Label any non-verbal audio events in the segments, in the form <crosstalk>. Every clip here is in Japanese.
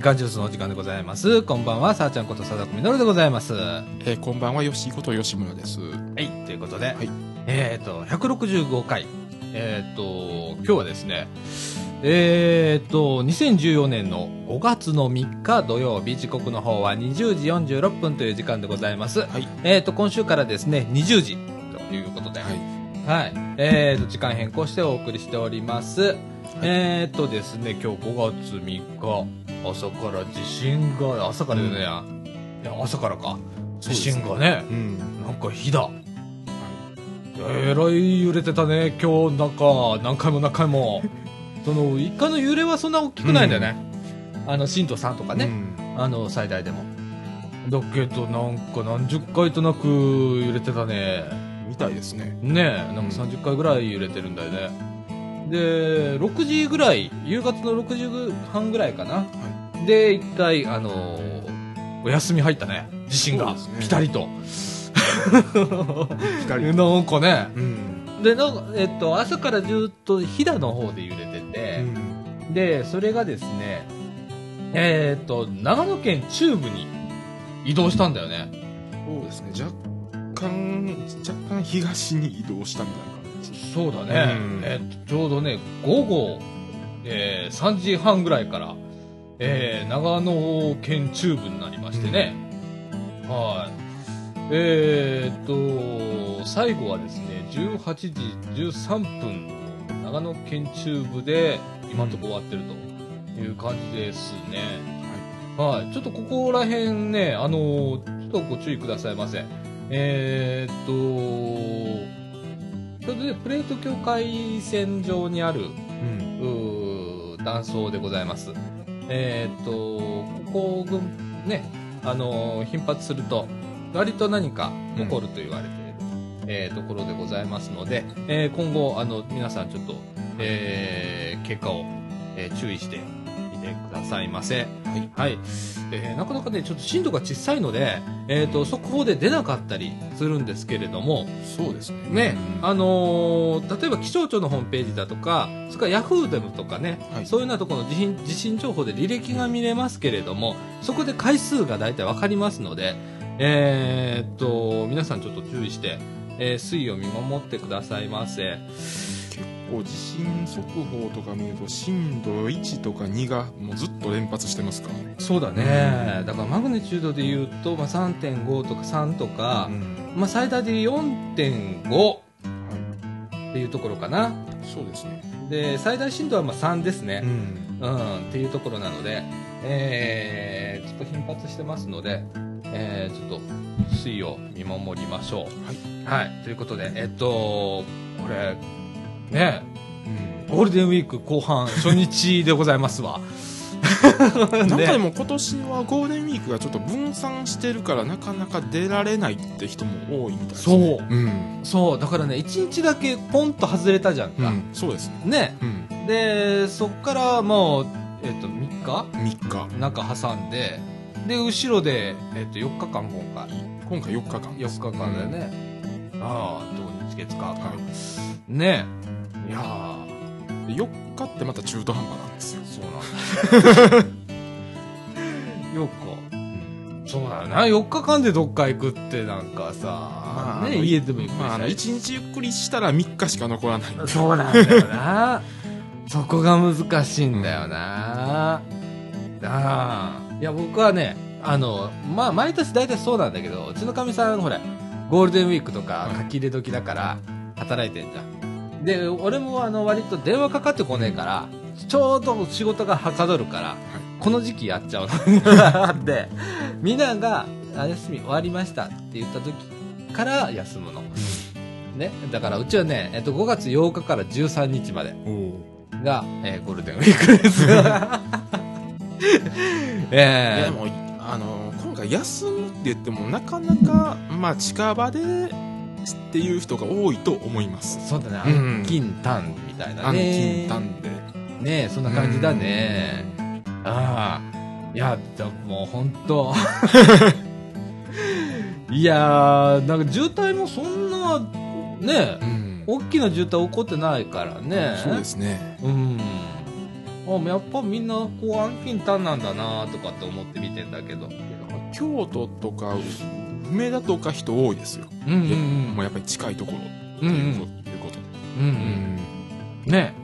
みかんジュースのお時間でございます。こんばんは、さあちゃんことさだこみのるでございます。はえーこんばんは、吉井こと吉村です。い、ということで、はいえっ、と、165回。えっ、と、今日はですね、えっ、と、2014年の5月の3日土曜日、時刻の方は20時46分という時間でございます。はい。えっ、と、今週からですね、20時ということで、はい。はい。えーと、時間変更してお送りしております。えーとですね、今日5月3日、朝から地震が、朝からね、いや、朝からか。地震がね、うん。なんか火だ。えらい揺れてたね、今日なんか、何回も何回も。<laughs> その、一回の揺れはそんな大きくないんだよね。あの、震度3とかね、うんあの、最大でも。だけど、なんか何十回となく揺れてたね。みたいですね。ねえ、なんか30回ぐらい揺れてるんだよね。で、6時ぐらい、夕方の6時半ぐらいかな。で、一回、あのーお休み入ったね。地震がね。ピタリと。光 <laughs> なんかね。うん。で、なんか、えっと、朝からずっと飛騨の方で揺れてて、で、それがですね、えっと、長野県中部に移動したんだよね。そうですね。若干、若干東に移動したみたいな。そうだね。うんえっと、ちょうどね、午後、えー3時半ぐらいから、えー長野県中部になりましてね。はい。えーっと、最後はですね、18時13分、長野県中部で、今のところ終わってるという感じですね。はい。ちょっとここら辺ね、あのーちょっとご注意くださいませ。えーっと、それでプレート境界線上にある、うん。断層でございます。えーっと、ここがね、あのー頻発すると、割と何か起こると言われている、えーところでございますので、えー今後、あの、皆さんちょっと、えー結果を、えー注意してみてくださいませ。はい。はい。えーなかなかね、ちょっと震度が小さいので、えーと、速報で出なかったりするんですけれども、そうですね。ね、うんあのー例えば気象庁のホームページだとか、それからヤフーでもとかね、はいそういうようなところの地震地震情報で履歴が見れますけれども、そこで回数が大体わかりますので、えーっと、皆さんちょっと注意して、えー推移を見守ってくださいませ。結構地震速報とか見ると震度1とか2がもうずっと連発してますか？そうだね。だからマグニチュードで言うと、まあ、3.5とか3とかう、ん。まあ、最大で4.5はっていうところかな。い。そうですね。で、最大震度はまあ3ですね。ん。うん、っていうところなので、えー、ちょっと頻発してますので、えー、ちょっと推移を見守りましょう。はい。はい。ということで、えっと、これ、ね、うん。ゴールデンウィーク後半初日でございますわ。<laughs> なんかでねも今年はゴールデンウィークがちょっと分散してるからなかなか出られないって人も多いみたいですそうね。うん。そう、だからね、1日だけポンと外れたじゃんか。うん。そうですね。ね。うん。で、そっからもう、えっと、3日？3日。中挟んで、で、後ろで、えっと、4日間今回。今回4日間です。4日間だよね。ああ、土日月火か。ねいやー、で4日ってまた中途半端なんですよ。そうなんだ。<laughs> 4日。そうだよな。4日間でどっか行くってなんかさ、ね、まああの家でも行くし、まあ、あの、1日ゆっくりしたら3日しか残らない。そうなんだよな。<laughs> そこが難しいんだよな。ああ。いや、僕はね、あの、まあ、毎年大体そうなんだけど、うちのかみさん、ほら、ゴールデンウィークとかはい書き入れ時だから、働いてんじゃん。で、俺もあの、割と電話かかってこねえから、ちょうど仕事がはかどるから、この時期やっちゃうの。で、みんなが、あ休み終わりましたって言った時から休むの。ね。だからうちはね、えっと、5月8日から13日までが、えーゴールデンウィークです。い <laughs> やえでも、あの、今回休むって言っても、なかなか、まあ、近場で、っていう人が多いと思いますー、。そうだね、うん安金丹みたいな安ね。近短で。ねそんな感じだね。ああ。いや、でももう本当 <laughs> いやー、なんか渋滞もそんな、ねうん。大きな渋滞起こってないからね。そうですね。うん。あやっぱみんなこう安近短なんだなとかって思って見てんだけど京都とか梅田とか人多いですよ、うんうんうでんもうやっぱり近いところってうんいうこと,、いうこと。でうんううん。んね。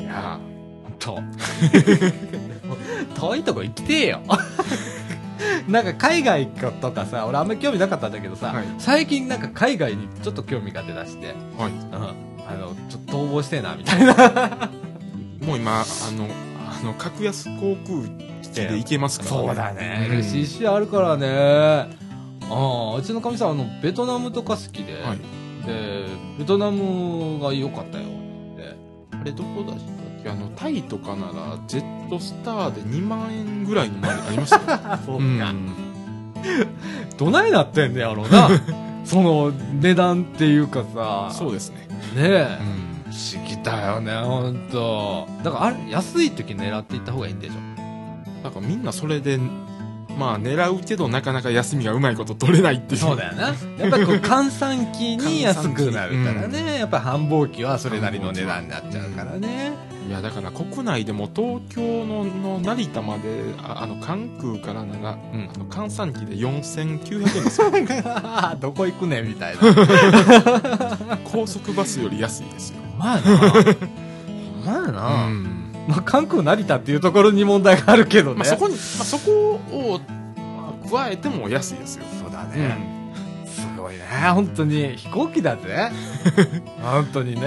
いやほんと。<laughs> 遠いとこ行きてえよ。<laughs> なんか海外とかさ俺あんまり興味なかったんだけどさ、はい。最近なんか海外にちょっと興味が出だして、はい。うん、あのちょっと逃亡してえなみたいな。<laughs> もう今あのあの格安航空機で行けますから。そうだね、うん。LCC あるからねああうちのかみさんあのベトナムとか好きで、はい。でベトナムが良かったよ。ってあれどこだしたっけ？あのタイとかならジェットスターで2万円ぐらいのもありました <laughs> そううん。どないなってんねやろうな。<laughs> その値段っていうかさ。そうですね、ねえ、うん、不思議だよねほんと。だからあれ安い時狙っていった方がいいんでしょ？なんかみんなそれでまあ狙うけどなかなか休みがうまいこと取れないっていうそうだよな。やっぱりこう換算期に安くなるからね。やっぱ繁忙期はそれなりの値段になっちゃうからね。いやだから国内でも東京のの成田までああの関空からなら、うんあの換算機で4900円ですよ <laughs> どこ行くねんみたいな。<laughs> 高速バスより安いですよ、まあな。まあうな。んまあ、関空成田っていうところに問題があるけどね。まあ、そこに、まあ、そこを、まあ加えても安いですよ、そうだうね。すごいね。本当に。飛行機だぜ。<laughs> 本当にね。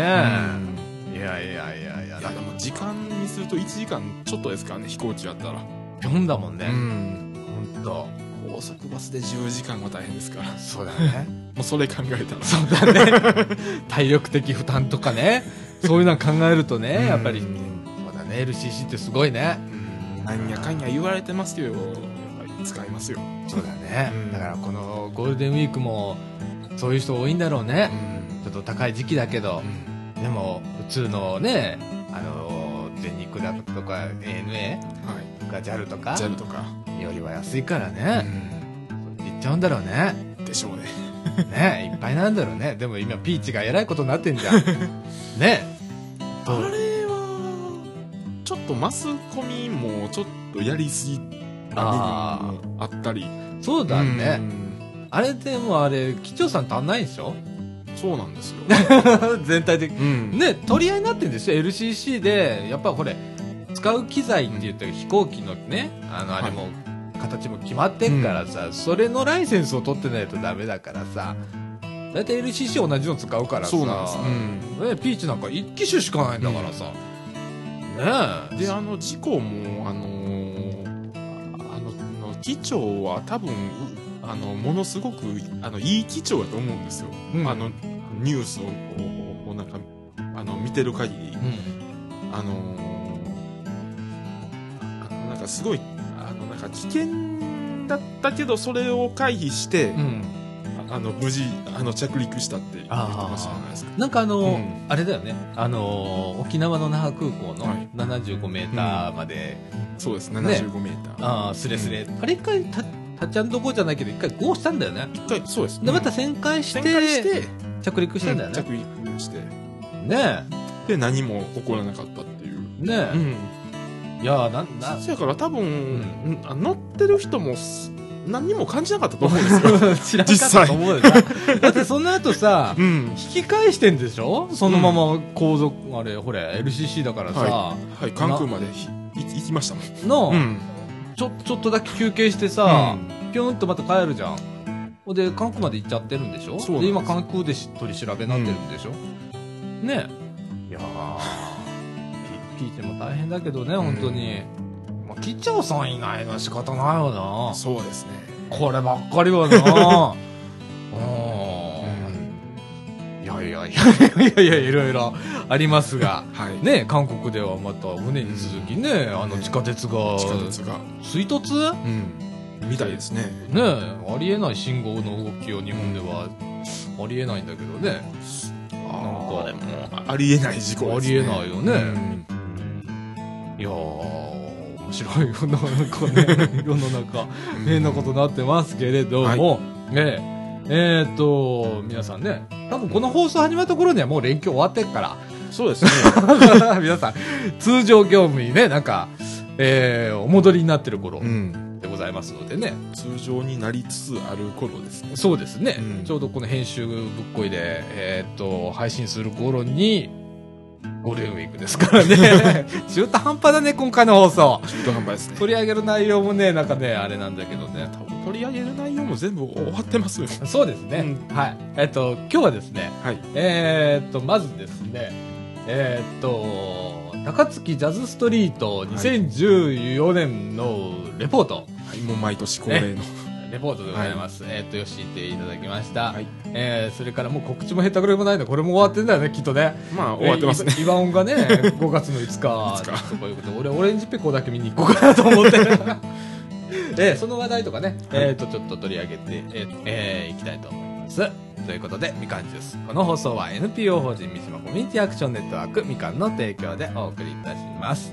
いやいやいやいや。いやでも時間にすると1時間ちょっとですからね飛行機やったら、読んだもんね。ん本当。高速バスで10時間は大変ですからもそうだね。<laughs> うそれ考えたらそうだね。<laughs> 体力的負担とかね。そういうの考えるとね、やっぱり、ね、LCC ってすごいね。なんやかんや言われてますけどやっぱり使いますよ、そうだね。うん。だからこのゴールデンウィークも、そういう人多いんだろうね。ん。ちょっと高い時期だけど、でも、普通のね、あの、全日空だとか ANA はい。とか JAL とか JAL とか、よりは安いからね。そっち行っちゃうんだろうね。でしょうね。ねいっぱいなんだろうね。でも今ピーチがえらいことになってんじゃん。<laughs> ね。あれはちょっとマスコミもちょっとやりすぎな部分もあったり。そうだね。うん。あれでもあれ、機長さん足んないんでしょ？そうなんですよ、<laughs> 全体的うん。ね、取り合いになってるんですよ。LCC で、やっぱこれ、使う機材って言ったら飛行機のね、あの、あれも、形も決まってんからさ、それのライセンスを取ってないとダメだからさ、だいたい LCC 同じの使うからさ、そうなんです、ね、ピーチなんか一機種しかないんだからさ、ねえ。であの事故もあのーあのの機長は多分うあのものすごくあのいい機長だと思うんですよ、うんあのニュースをこうなんかあの見てる限り、うんあのーあのなんかすごいあのなんか危険だったけどそれを回避して、うん。ああの無事あの着陸したって言ってましたじゃないですかなんかあの、うん。あれだよね、あの、沖縄の那覇空港のはい。75メーターまで、そうです。75メーター、ああ、スレスレ。あれ一回、タタッチャンドゴーじゃないけど、一回ゴーしたんだよね。一回そうです。で、また旋回して、着陸したんだよね。着陸して。ねで何も起こらなかったっていう。え。ねうん。え。いやー、なんだ、そやから多分、ん。うんあ乗ってる人もす何にも感じなかったと思うんですよ。<laughs> 知らんかったと思うよな。<laughs> だってその後さ、うん。引き返してんでしょ？そのまま後続、あれ、ほれ、LCC だからさ、はい。関空まで行きましたもん。の、うん。ちょ、ちょっとだけ休憩してさ、ぴょんとまた帰るじゃん。ほんで、関空まで行っちゃってるんでしょ？で、今関空でし取り調べになってるんでしょ、ねえ。いやー、ピピーチも大変だけどね、本当に。まあ、機長さんいないのは仕方ないよな。そうですね。こればっかりはな。<laughs> うん。いやいやいやいやいや、いろいろありますが。はい。ね韓国ではまた船に続きね、あの地下鉄が、地下鉄が。追突？うん。みたいですね。ねありえない信号の動きを日本ではありえないんだけどね。あれもありえない事故ですね。ありえないよね。いやー、面白い世の中ね、世の中、うん変なことになってますけれども、えええーっと、皆さんね、多分この放送始まった頃にはもう連休終わってっから、そうですね。<laughs> 皆さん、通常業務にね、なんか、えー、お戻りになってる頃うん。でございますのでね。通常になりつつある頃ですね。そうですね。うんちょうどこの編集ぶっこいで、えーっと、配信する頃に、ゴールデンウィークですからね。<laughs> 中途半端だね、今回の放送。中途半端ですね。取り上げる内容もね、なんかね、あれなんだけどね。取り上げる内容も全部終わってますよ。そうですね。うはい。えーっと、今日はですね、はい。えーっと、まずですね、えーっと、高槻ジャズストリート2014年のレポート、はい、もう毎年恒例の。レポートでございます。えーっと、よしっていただきました。はいえーそれからもう告知もへったくれもないんで、これも終わってんだよね、きっとね。まあ、終わってますね。えー <laughs> イバオンがね、<laughs> 5月の5日5日とかいうことで、俺、オレンジペコだけ見に行こうかなと思って。<laughs> えーその話題とかね、えっ、と、ちょっと取り上げて、えーえーいきたいと思います。ということで、みかんジュース。この放送は NPO 法人三島コミュニティアクションネットワークみかんの提供でお送りいたします。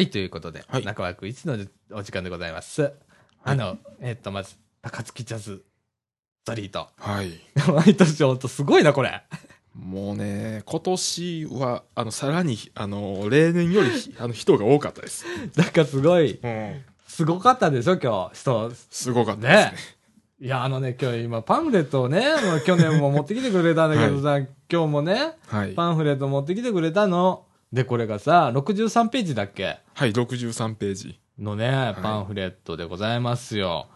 はい、ということで、はい中枠1のお時間でございます。あの、えっ、と、まず、高槻ジャズストリート。はい。<laughs> 毎年ほんとすごいな、これ。もうね、今年は、あの、さらに、あの、例年より、あの、人が多かったです。なんかすごい、うん。すごかったでしょ、今日、人。すごかったですねね。いや、あのね、今日今、パンフレットをね、もう去年も持ってきてくれたんだけどさ、今日もね、はい。パンフレット持ってきてくれたの。で、これがさ、63ページだっけ？はい、63ページ。のね、パンフレットでございますよ。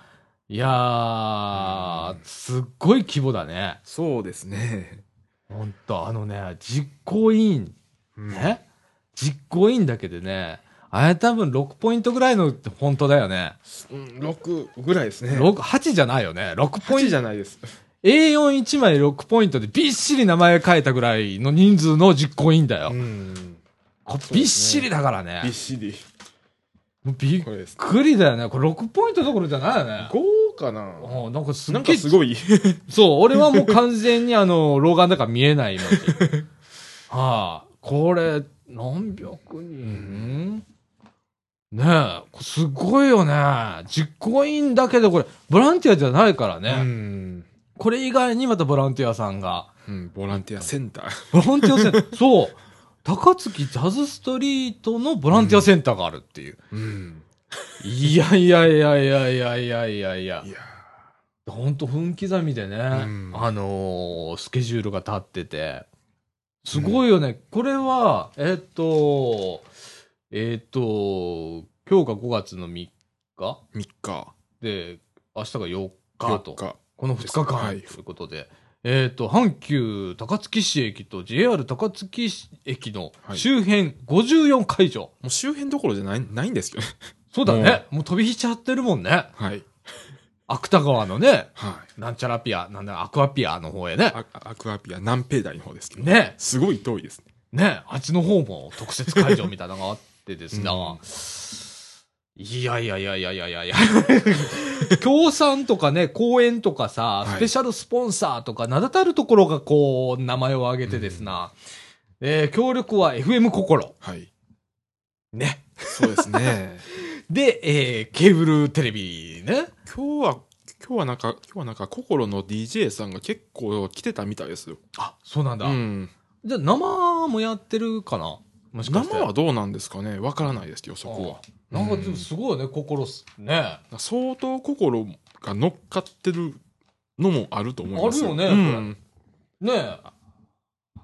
いやー、すっごい規模だね。そうですね。ほんと、あのね、実行委員、うんね、実行委員だけでね、あれ多分6ポイントぐらいのフォントだよね。うん、6ぐらいですね。6、8じゃないよね。6ポイ8ント。じゃないです。A41 枚6ポイントでびっしり名前書いたぐらいの人数の実行委員だよ。うですねびっしりだからねびっ。しり。もうびっ。くりだよね。これ6ポイントどころじゃないよね。5かなうんなんかすなっげえんかすごい。<laughs> そう、俺はもう完全にあの、老眼だから見えない文字。は <laughs> あ、これ、何百人？ねえ、すごいよね。実行委員だけでこれ、ボランティアじゃないからね。うん。これ以外にまたボランティアさんが。うん、ボランティアセンター。ボランティアセンター、そう。高槻ジャズストリートのボランティアセンターがあるっていう。うん。いやいやいやいやいやいやいやいやい。やほんと分刻みでね、んあのースケジュールが立ってて、すごいよね。これは、えっと、えっと、今日が5月の3日？3日。で、明日が4日4と、日。この2日間はいということで、えっと、阪急高槻市駅と JR 高槻市駅のはい周辺54会場。もう周辺どころじゃない、ないんですけどね。そうだね。もう飛び火しちゃってるもんね。はい。芥川のね、はい。なんちゃらピア、なんだ、アクアピアの方へね。アアクアピア南平台の方ですけど。ね。すごい遠いですね。ね、あっちの方も特設会場みたいなのがあってですね。うんいやいやいやいやいやいやいや。<laughs> 協賛とかね、公演とかさ、はいスペシャルスポンサーとか、名だたるところがこう、名前を挙げてですな。えー協力は FM 心。はい。ね。そうですね。<laughs> で、えーケーブルテレビね。今日は、今日はなんか、今日はなんか、心の DJ さんが結構来てたみたいですよ。あ、そうなんだ。うん。じゃあ生もやってるかな？もしかして。生はどうなんですかね？わからないですよ、そこは。なんかでもすごいよね、心す。ね。相当心が乗っかってるのもあると思いますあるよねうん、ね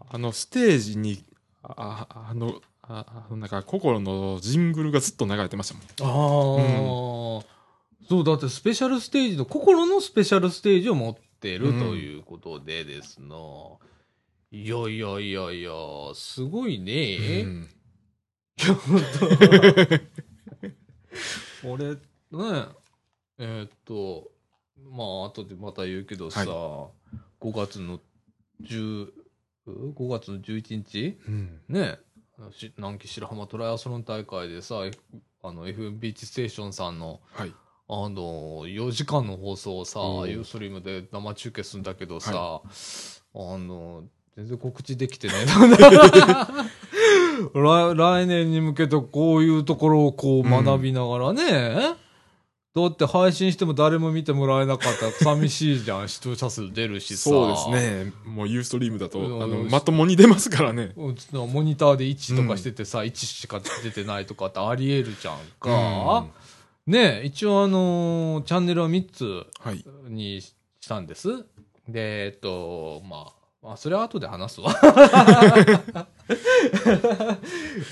あの、ステージに、あ、ああの、あなんか、心のジングルがずっと流れてましたもん。ああ、そう、だってスペシャルステージの、心のスペシャルステージを持ってるうんということでですな。いやいやいやいや、すごいね。うん <laughs> <laughs> 俺、ね、えーっと、まあ、後でまた言うけどさ、は5月の10、5月の11日？うん。ね、し南紀白浜トライアスロン大会でさ、あの、FM ビーチステーションさんの、はい。あの、4時間の放送をさ、ユーストリームで生中継するんだけどさ、はあの、全然告知できてね <laughs> 来来年に向けてこういうところをこう学びながらね、だって配信しても誰も見てもらえなかったら <laughs> 寂しいじゃん、視聴者数出るしさ。そうです。ね。もうユーストリームだと、うんあの、まともに出ますからね。モニターで1とかしててさ、1しか出てないとかってあり得るじゃんか。ね一応あのーチャンネルは3つはい。にしたんです。で、えっと、まあ、まあ、それは後で話すわ。<laughs>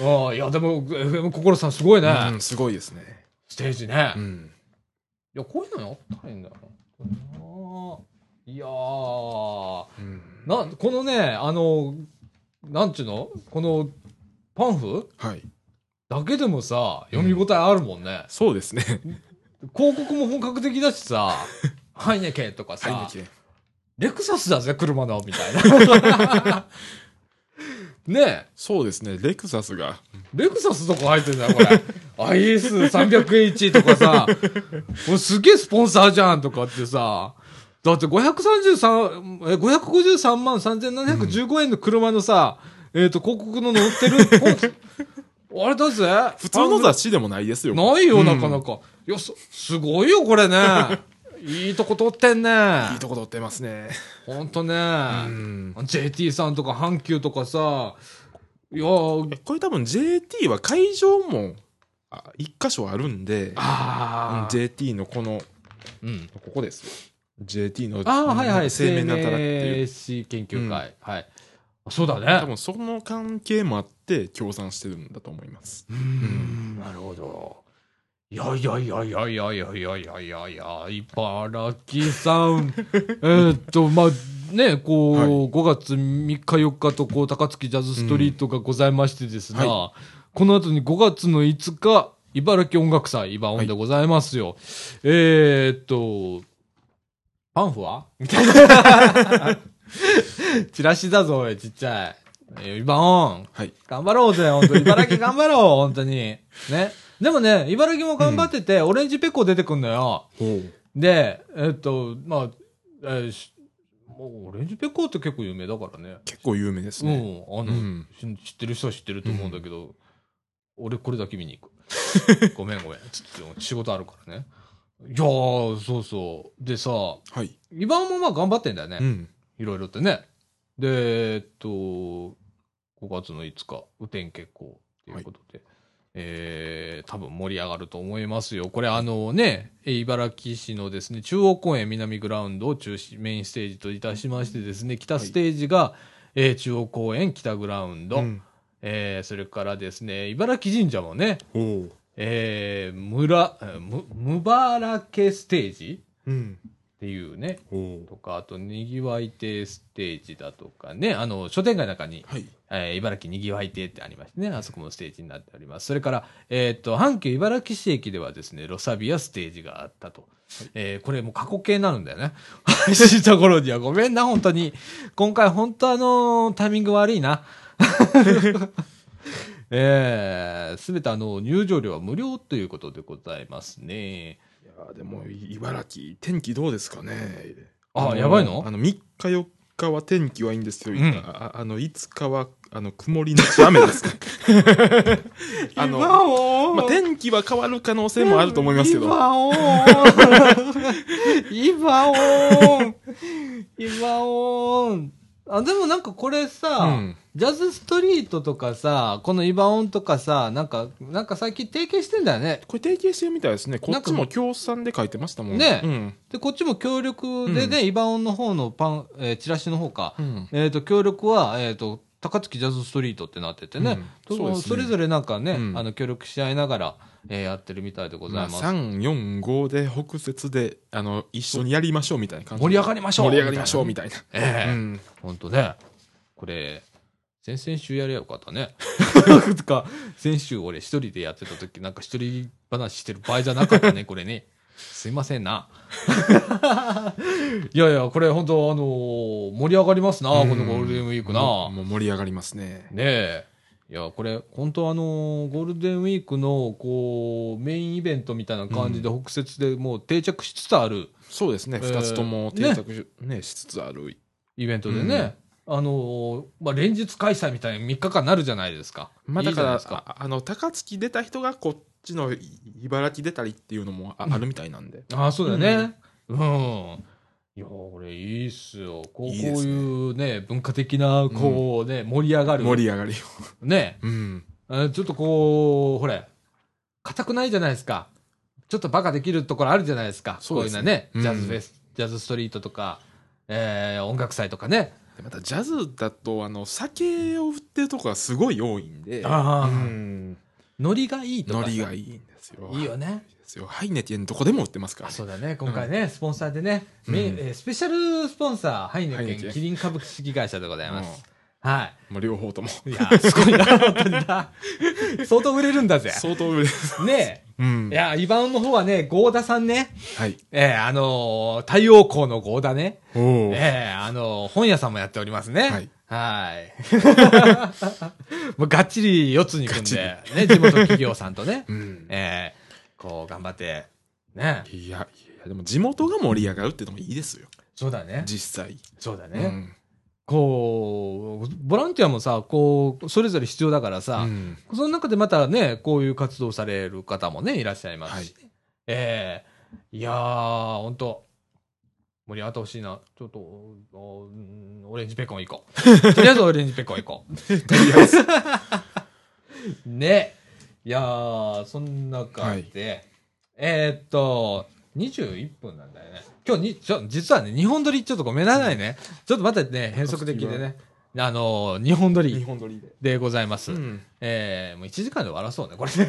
ああ、いや、でも、FM 心さんすごいね。うん、すごいですね。ステージね。いうん。や、こういうのやったらいいんだよな。いやー、うんな、このね、あの、なんちゅうの？この、パンフ？はい。だけでもさ、読み応えあるもんね。そうですね。広告も本格的だしさ、ハイネケンとかさ、はい、ねレクサスだぜ、車の、みたいな。<laughs> ねえ、そうですね。レクサスが。レクサスとか入ってんだよ、これ。IS300H とかさ、もうすげえスポンサーじゃんとかってさ、だって533、え、553万3715円の車のさ、えっ、と、広告の載ってる、あれだぜ。普通の雑誌でもないですよ。ないよ、うんなかなか。いや、す、すごいよ、これね。いいとこ撮ってんね。いいとこ撮ってますね。ほんとね。うん。JT さんとか阪急とかさ、いやーこれ多分 JT は会場も、あ一箇所あるんで、あー JT のこの、うん。ここですよ。JT の、ああ、はいはい。生命なんたらっていう。史研究会。はい。そうだ多ね。分その関係もあって協賛してるんだと思います。うん、なるほど。いやいやいやいやいやいやいやいやいやいや、茨城さん。えっと、まあ、ね、こう、はい5月3日4日と、こう、高槻ジャズストリートがございましてですね、はこの後に5月の5日、茨城音楽祭、イバオンでございますよ。えーっと、パンフは。チラシだぞ、おい、ちっちゃい。えイバオン。はい。頑張ろうぜ、本当に。茨城頑張ろう、本当に。ね。でもね、茨城も頑張ってて、オレンジペコ出てくんのよ。で、えっと、まあ、えーオレンジペコって結構有名だからね。結構有名ですうね。ん。あの、うんし知ってる人は知ってると思うんだけど、俺これだけ見に行く。<laughs> ごめんごめん。ちょっと仕事あるからね。いやー、そうそう。でさ、はい。イバンもまあ頑張ってんだよね。うん。いろいろってね。で、えっと、5月の5日、雨天決行ということで、えー、多分盛り上がると思いますよ。これあのね、えー茨城市のですね、中央公園南グラウンドを中心、メインステージといたしましてですね、北ステージが、えー中央公園北グラウンド、うんえーそれからですね、茨城神社もね、えー、村、えーむ、むばらけステージうん。っていうね、とか、あと、にぎわい亭ステージだとかね、あの、商店街の中に、はい。えー茨城にぎわい亭ってありましてね、あそこもステージになっております。それから、えっ、と、阪急茨城市駅ではですね、ロサビアステージがあったと。えーこれもう過去形になるんだよね。配信した頃にはごめんな、本当に。今回本当あのタイミング悪いな。<laughs> えすべてあの、入場料は無料ということでございますね。いやーでも、茨城、天気どうですかね？あのやばいの？あの、3日4日は天気はいいんですよ。うんああの、5日は、あの、曇りのち雨ですね。<laughs> あの、のまあ、天気は変わる可能性もあると思いますけど。今オン <laughs> 今オン今オンあ、でもなんかこれさ、うんジャズストリートとかさ、このイバオンとかさ、なんか、なんか最近提携してんだよね。これ提携してるみたいですね。こっちも協賛で書いてましたもんねうん。で、こっちも協力でね、イバオンの方のパン、えーチラシの方か。うん。えっ、と、協力は、えっ、と、高槻ジャズストリートってなっててね。うんそねそれぞれなんかね、うんあの、協力し合いながら、えーやってるみたいでございまあ、ます。3、4、5で北節で、あの、一緒にやりましょうみたいな感じ。盛り上がりましょう盛り上がりましょうみたいな。ええうん。ほんとね。これ、先々週やりゃよかったね。<laughs> とか、先週俺一人でやってた時、なんか一人話してる場合じゃなかったね、<laughs> これね。すいませんな。<laughs> いやいや、これ本当あのー盛り上がりますな、このゴールデンウィークな。ももう盛り上がりますね。ねえ。いや、これ、本当あのーゴールデンウィークの、こう、メインイベントみたいな感じで、北節でもう定着しつつあるそうですね、えー二つとも定着し,、ねしつつある。イベントでね、あのーまあ、連日開催みたいに3日間なるじゃないですか。まあだから、いいじゃないですかああの、高槻出た人がこっちの茨城出たりっていうのもあ,、あるみたいなんで。ああ、そうだよね。うん。いや、これいいっすよ。こういいですねこういうね、文化的な、こうね、盛り上がる。盛り上がりを。ね。うん。あちょっとこう、ほれ、硬くないじゃないですか。ちょっとバカできるところあるじゃないですか。そうですねこういうのね、うんジャズフェス、ジャズストリートとか、えー、音楽祭とかね。でまたジャズだと、あの、酒を売ってるとこがすごい多いんで、あーうん。ノリがいいとかさ。ノリがいいんですよ。いいよね。ですよ。ハイネケンどこでも売ってますからあ、ね。そうだね。今回ね、スポンサーでね、うんスペシャルスポンサー、ハイネハイネケンキリン株式会社でございます。はい。もう両方とも。いや、すごいな、本当にな。相当売れるんだぜ。相当売れです。ねうんえ。い。や、イバウンの方はね、ゴーダさんね。はい。ええあのー太陽光のゴーダね。おお。ええあのー本屋さんもやっておりますね。はい。はい。<laughs> もうがっちり四つに組んで、ね、地元企業さんとね、うん。ええこう頑張って、ね。いや、いや、でも地元が盛り上がるってのもいいですよ。そうだね。実際。そうだね。うん。こう、ボランティアもさ、こう、それぞれ必要だからさ、うんその中でまたね、こういう活動される方もね、いらっしゃいますし、ええいやー、ほんと、盛り上がってほしいな。ちょっと、<laughs> オレンジペコン行こう。とりあえずオレンジペコン行こう。<laughs> ね。いやー、そんな感じで、えーっと、21分なんだよね。今日に、ちょ、実はね、日本撮りちょっとごめんなさいね。ちょっとまたね、変則的でね、あのー、日本撮日りで。でございます。うん。えー、もう1時間で終わらそうね、これね。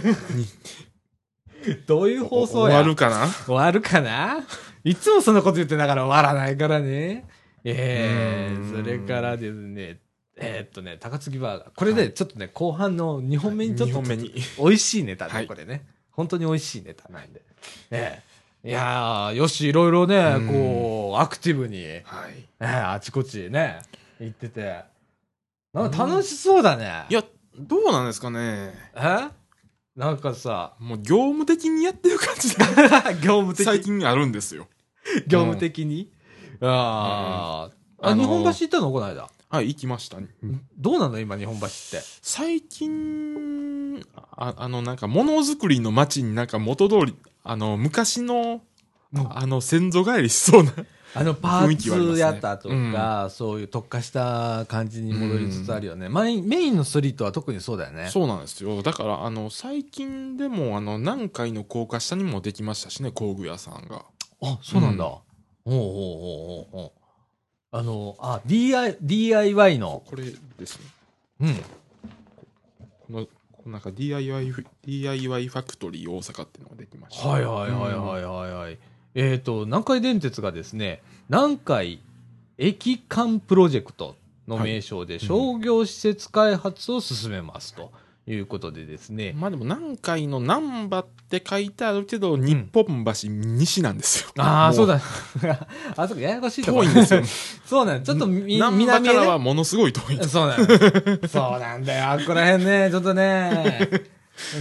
<laughs> どういう放送や？終わるかな？終わるかな？いつもそんなこと言ってながら終わらないからね。えー、うーんそれからですね、えーっとね、高槻バーガー。これね、ちょっとね、後半の2本目にちょっと、二本目に。美味しいネタで、はいこれね。本当に美味しいネタなんで。ええいやー、よし、いろいろねう、んこう、アクティブに、えはい。えあちこちね、行ってて。なんか楽しそうだね。いや、どうなんですかね。え？なんかさ、もう業務的にやってる感じで、<laughs> 業務的？最近あるんですよ。業務的に、あー、あ、あのー日本橋行ったの？この間。はい、行きました。どうなの今、日本橋って？最近、ああの、なんか、ものづくりの街になんか元通り、あの、昔の、あの、先祖返りしそうな。<laughs> あの、パーツやったとか、そういう特化した感じに戻りつつあるよね。メインメインのストリートは特にそうだよね。そうなんですよ。だから、あの、最近でも、あの、南海の高架下にもできましたしね、工具屋さんが。あ、そうなんだ。うんほうほうほうほうほう。あの、あ、DI、DIY の、これですね。うん。この、このなんか DIY、DIY ファクトリー大阪っていうのができました。はいはいはいはいはいはい。えっ、と、南海電鉄がですね、南海駅間プロジェクトの名称で商業施設開発を進めますということでですね、まあでも南海の南波って書いてあるけど、日本橋西なんですよ。ああ、もそうだ。<laughs> あそこややこしいとこ遠いんですよ。そうなんちょっとみ南。からはものすごい遠い。そうなんそうなんだよ。あっこら辺ね、ちょっとね。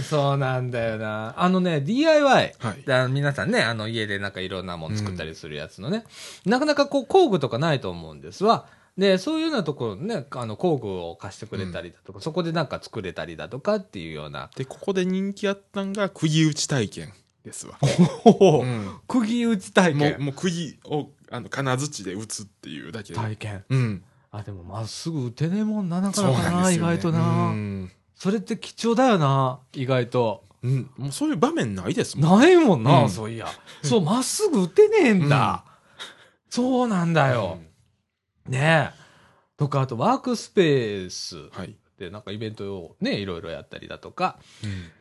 そうなんだよな。あのね、DIY。はい。であの皆さんね、あの家でなんかいろんなもの作ったりするやつのね、なかなかこう工具とかないと思うんですわ。で、そういうようなところね、あの工具を貸してくれたりだとか、そこでなんか作れたりだとかっていうような。で、ここで人気あったんが、釘打ち体験ですわ。<laughs> ほうん釘打ち体験。もう、もう釘を、あの、金槌で打つっていうだけで。体験。うん。あ、でもまっすぐ打てねえもんな、なかなかな、ね。意外とな。うん。それって貴重だよな、意外と。うん。もうそういう場面ないですもん。ないもんな、うんそういや。そう、まっすぐ打てねえんだ。そうなんだよ。ねえ。とか、あとワークスペースはい。でなんかイベントをね、いろいろやったりだとか、うん。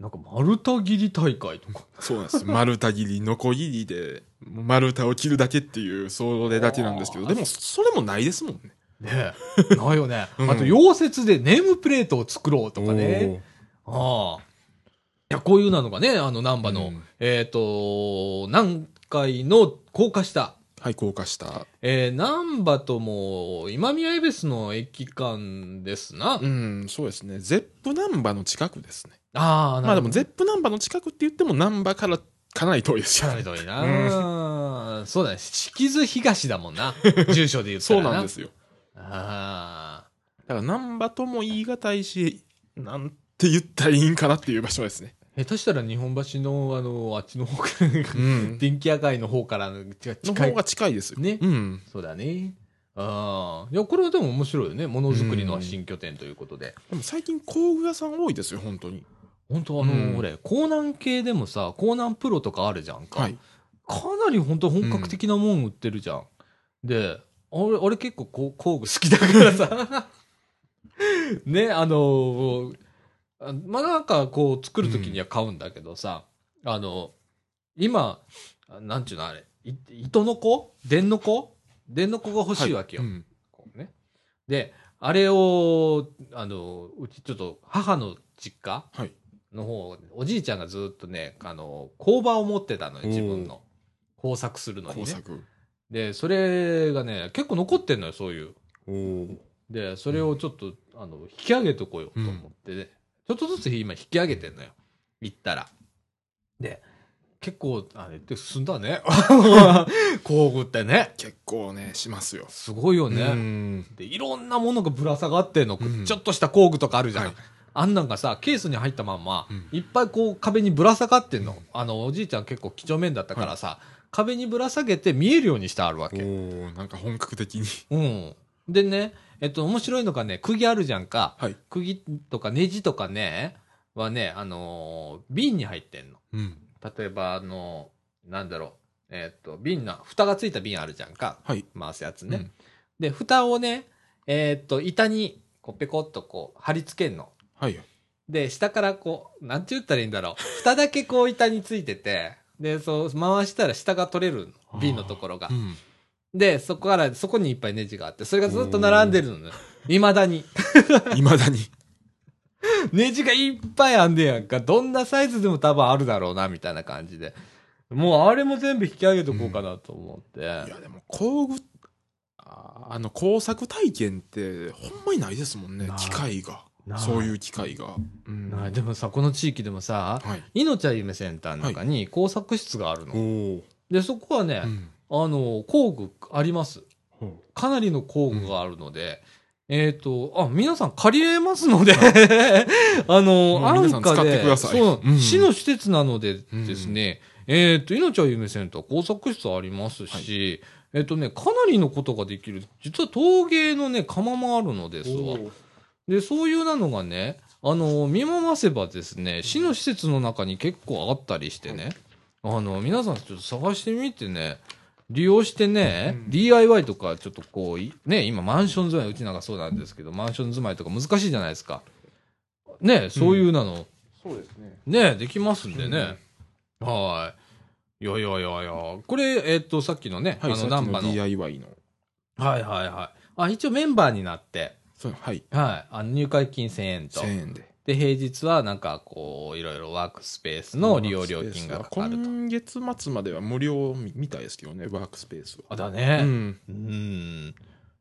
なんか丸太切り大会とか。そうなんです。丸太切り、ノコ切りで、丸太を切るだけっていう、それだけなんですけど、でも、それもないですもんね。ねえ。ないよね。<laughs> うんあと、溶接でネームプレートを作ろうとかね。ああ。いや、こういうなのがね、あの、南波の、うんえっ、と、南海の高架下、はい、高架下。えー、南波とも、今宮恵比寿の駅間ですな。うん、そうですね。ゼップナンバの近くですね。ああ、まあでも、ゼッップナンバの近くって言っても、ナンバからかなり遠いですよ。かなり遠いな、そうだね。敷津東だもんな。<laughs> 住所で言ったそらな。。うなんですすよ。あだから、ナンバとも言い難いし、なんて言ったらいいんかなっていう場所ですね。あ。下手したら日本橋の、あの、あっちの方から、うん。電気屋街の方からの近いの方が近いですよ。ねうん。そうだね。ああ。いや、これはでも面白いよね。ものづくりの新拠点ということで。でも最近工具屋さん多いですよ、本当に。本当あの、うん俺、江南系でもさ、江南プロとかあるじゃんか。はい。かなり本当本格的なもん売ってるじゃん。で、俺、俺結構こう工具好きだからさ。<laughs> ね、あの、あまあなんかこう作るときには買うんだけどさ、あの、今、あなんちゅうのあれ、い糸の子？電の子？電の子が欲しいわけよ。うんこうね。で、あれを、あの、うちちょっと母の実家？はい。の方、おじいちゃんがずっとね、あの、工場を持ってたのよ、自分の。工作するのにね。工作。で、それがね、結構残ってんのよ、そういう。で、それをちょっと、あの、引き上げとこようと思ってね、ちょっとずつ今引き上げてんのよ。行ったら。で、結構、あれって進んだね。<laughs> 工具ってね。結構ね、しますよ。すごいよね。うん。で、いろんなものがぶら下がってんの。うんちょっとした工具とかあるじゃん。はいあんなんがさ、ケースに入ったまんま、うんいっぱいこう壁にぶら下がってんの。あの、おじいちゃん結構几帳面だったからさ、壁にぶら下げて見えるようにしてあるわおけ。おなんか本格的に。うん。でね、えっと、面白いのがね、釘あるじゃんか。はい。釘とかネジとかね、はね、あのー瓶に入ってんの。うん。例えば、あのーなんだろう。えっと、瓶の、蓋がついた瓶あるじゃんか。はい。回すやつね。うんで、蓋をね、えっと、板に、こう、ペコッとこう、貼り付けんの。はい。で、下からこう、なんて言ったらいいんだろう。蓋だけこう板についてて、で、そう、回したら下が取れるの。瓶のところがう。ん。で、そこから、そこにいっぱいネジがあって、それがずっと並んでるのね。未だに。<laughs> いまだに。<laughs> ネジがいっぱいあんねやんか。どんなサイズでも多分あるだろうな、みたいな感じで。もうあれも全部引き上げとこうかなと思って。いや、でも工具、ああの、工作体験って、ほんまにないですもんね。機械が。そういう機械が。うんでもさ、この地域でもさ、はい。命は夢センターの中に工作室があるの。おお。で、そこはね、うん。あの、工具あります。ほかなりの工具があるので、えっ、と、あ、皆さん借りれますので、<laughs> あの、もう安皆さんで、ってください。そう、うん。市の施設なのでですね、えっ、と、命は夢センター工作室ありますし、えっ、とね、かなりのことができる。実は陶芸のね、窯もあるのですわ。で、そういうなのがね、あの、見回せばですね、市の施設の中に結構あったりしてね、あの、皆さんちょっと探してみてね、利用してね、うん DIY とかちょっとこうい、ね、今マンション住まい、うちなんかそうなんですけど、マンション住まいとか難しいじゃないですか。ね、そういうなの、そうですね。ね、できますんでね。はい。いやいやいやいや、これ、えっと、さっきのね、はい、あの、ナンバの。DIY の。はいはいはい。あ、一応メンバーになって、そう、はい。はい。あの入会金1000円と。1000円で。で、平日はなんかこう、いろいろワークスペースの利用料金がかかると。今月末までは無料みみたいですけどね、ワークスペースは。あ、だうね。ん。うん。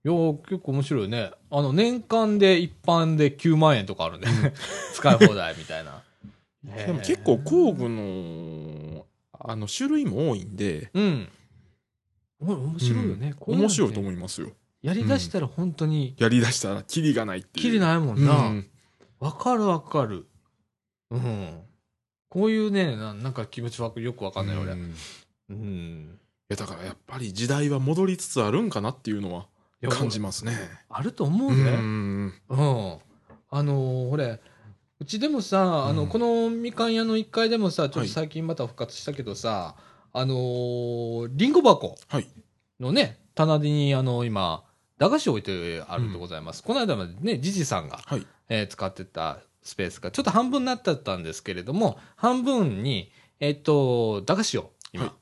いや、結構面白いよね。あの、年間で一般で9万円とかあるんで、<laughs> 使い放題みたいな。<laughs> でも結構工具の、あの、種類も多いんで、うん。お面白いよね。こううのって面白いと思いますよ。やりだしたら本当に、やりだしたらキリがないっていう。きりないもんう。なんわ、かるわかる。うん。こういうね、ななんか気持ちわかよくわかんない俺。うんいうん。や、だからやっぱり時代は戻りつつあるんかなっていうのは感じますね。あると思ううね。ん。うん。あのー、ほれ、うちでもさ、あの、うんこのみかん屋の1階でもさ、ちょっはいと最近また復活したけどさ、あのー、リンゴ箱はい。のね、棚に、あの、今、駄菓子置いてあるでございます。この間までね、じじさんが、はい。えー使ってたスペースが、ちょっと半分になってたんですけれども、半分に、えっと、駄菓子を今、はい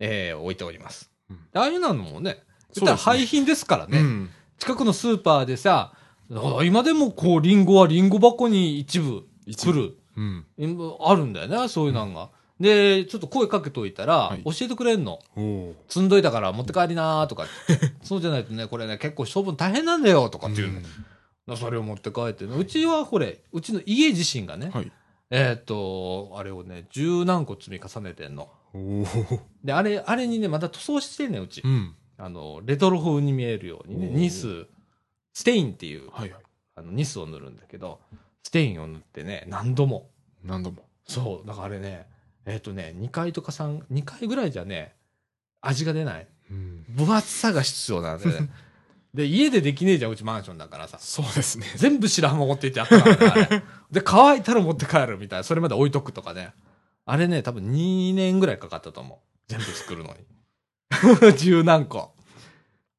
えー置いております。うんああいうのもね、言ったら廃品ですからね。うん。近くのスーパーでさ、あ今でもこう、リンゴはリンゴ箱に一部来る、うん。あるんだよね、そういうのが。で、ちょっと声かけといたら、はい教えてくれんの。積んどいたから持って帰りなーとか。<laughs> そうじゃないとね、これね、結構処分大変なんだよとかっていうの。だからそれを持って帰ってね、うちはこれ、うちの家自身がね、はい。えーっと、あれをね、十何個積み重ねてんの。で、あれ、あれにね、また塗装してんねん、うちう。ん。あの、レトロ風に見えるようにね、ニス、ステインっていう、はいはい。あの、ニスを塗るんだけど、ステインを塗ってね、何度も。何度も。そう、だからあれね、えーっとね、2回とか3、2回ぐらいじゃね、味が出ない。うん。分厚さが必要なんで、ね、<laughs> で、家でできねえじゃん、うちマンションだからさ。そうですね。全部白浜持っていってやったからね。<laughs> で、乾いたら持って帰るみたいな。それまで置いとくとかね。あれね、多分2年ぐらいかかったと思う。全部作るのに。<laughs> 十何個。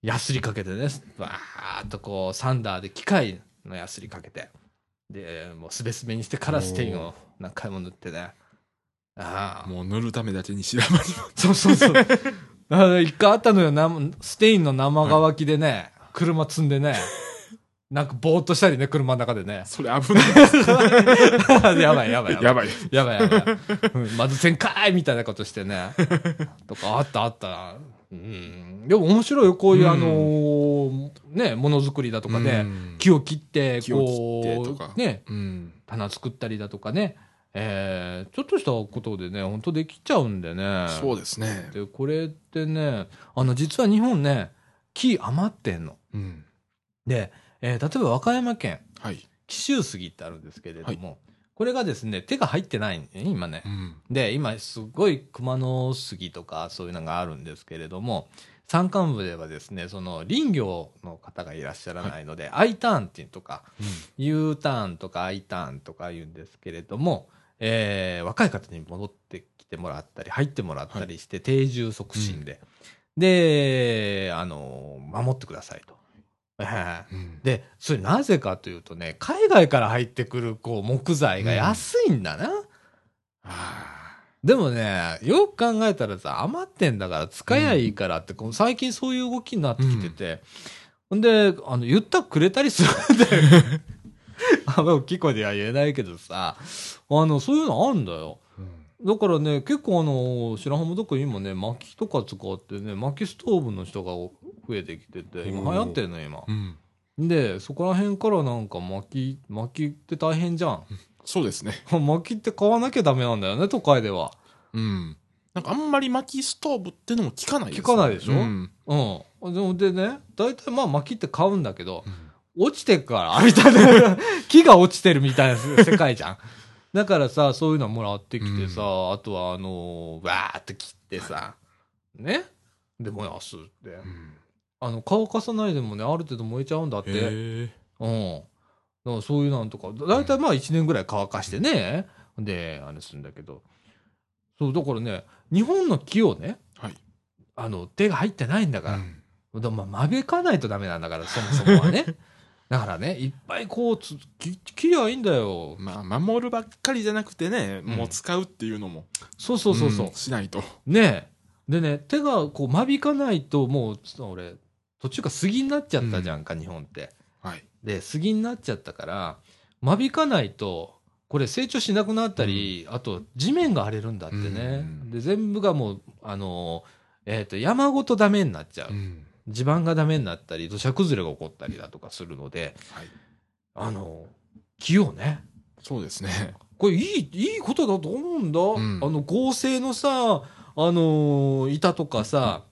ヤスリかけてね、バーっとこう、サンダーで機械のヤスリかけて。で、もうすべすべにしてからステインを何回も塗ってね。ああ。もう塗るためだけに白間に。そうそうそう。<laughs> 一回あったのよ、なステインの生乾きでね、車積んでね、<laughs> なんかぼーっとしたりね、車の中でね。それ危ない。やばいやばいやばい。やばい。やばいまず全開みたいなことしてね。<laughs> とか、あったあった。うん。でも面白いよ、こういう、うんあのーね、ものづくりだとかね、うん木を切って、こう、ね、うん。棚作ったりだとかね、えー、ちょっとしたことでね、本当できちゃうんでね。そうですね。で、これってね、あの、実は日本ね、木余ってんの。うん。で、えー例えば和歌山県、はい。紀州杉ってあるんですけれども、これがですね、手が入ってないんね、今ねう。ん。で、今、すごい熊野杉とかそういうのがあるんですけれども、山間部ではですね、その林業の方がいらっしゃらないので、I ターンっていうとか、U ターンとか I ターンとか言うんですけれども、えー若い方に戻ってきてもらったり、入ってもらったりして、定住促進で、で、あの、守ってくださいと。えーうん。で、それなぜかというとね、海外から入ってくるこう木材が安いんだな。あ。でもね、よく考えたらさ、余ってんだから使えばいいからって、こう最近そういう動きになってきてて、ほんで、あの、言ったらくれたりするんだよ。<laughs> あんま大きい声では言えないけどさ、あの、そういうのあんだよ。だからね、結構あの、白浜とか今ね、薪とか使ってね、薪ストーブの人が増えてきてて、今流行ってんの今。うん。で、そこら辺からなんか薪、薪って大変じゃん。そうですね。<laughs> 薪って買わなきゃダメなんだよね、都会では。うん。なんかあんまり薪ストーブってのも聞かないです聞かないでしょ？うん。うん。でもでね、大体まあ薪って買うんだけどう、ん落ちてっから、みたいな。<laughs> 木が落ちてるみたいな <laughs> 世界じゃん。だからさ、そういうのもらってきてさ、あとはあのー、わーって切ってさ、ね？で、燃やすって。うんあの、乾かさないでもね、ある程度燃えちゃうんだって。うん。だからそういうなんとか、だいたいまあ1年ぐらい乾かしてね、で、あれするんだけど。そう、だからね、日本の木をね、はい。あの、手が入ってないんだから。うんまあ、間引かないとダメなんだから、そもそもはね。<laughs> だからね、いっぱいこうつ、き切りゃいいんだよ。まあ、守るばっかりじゃなくてね、うんもう使うっていうのも。そうそうそうそう。んしないと。ねえ。でね、手がこう間引かないと、もう、俺、途中から杉になっちゃったじゃんか、日本って。はい。で、杉になっちゃったから、間引かないと、これ成長しなくなったり、あと地面が荒れるんだってね。うんで、全部がもう、あの、えっ、と、山ごとダメになっちゃう。うん。地盤がダメになったり、土砂崩れが起こったりだとかするので、はい。あの、木をね、そうですね。これいい、いいことだと思うんだ。んあの、合成のさ、あのー板とかさ、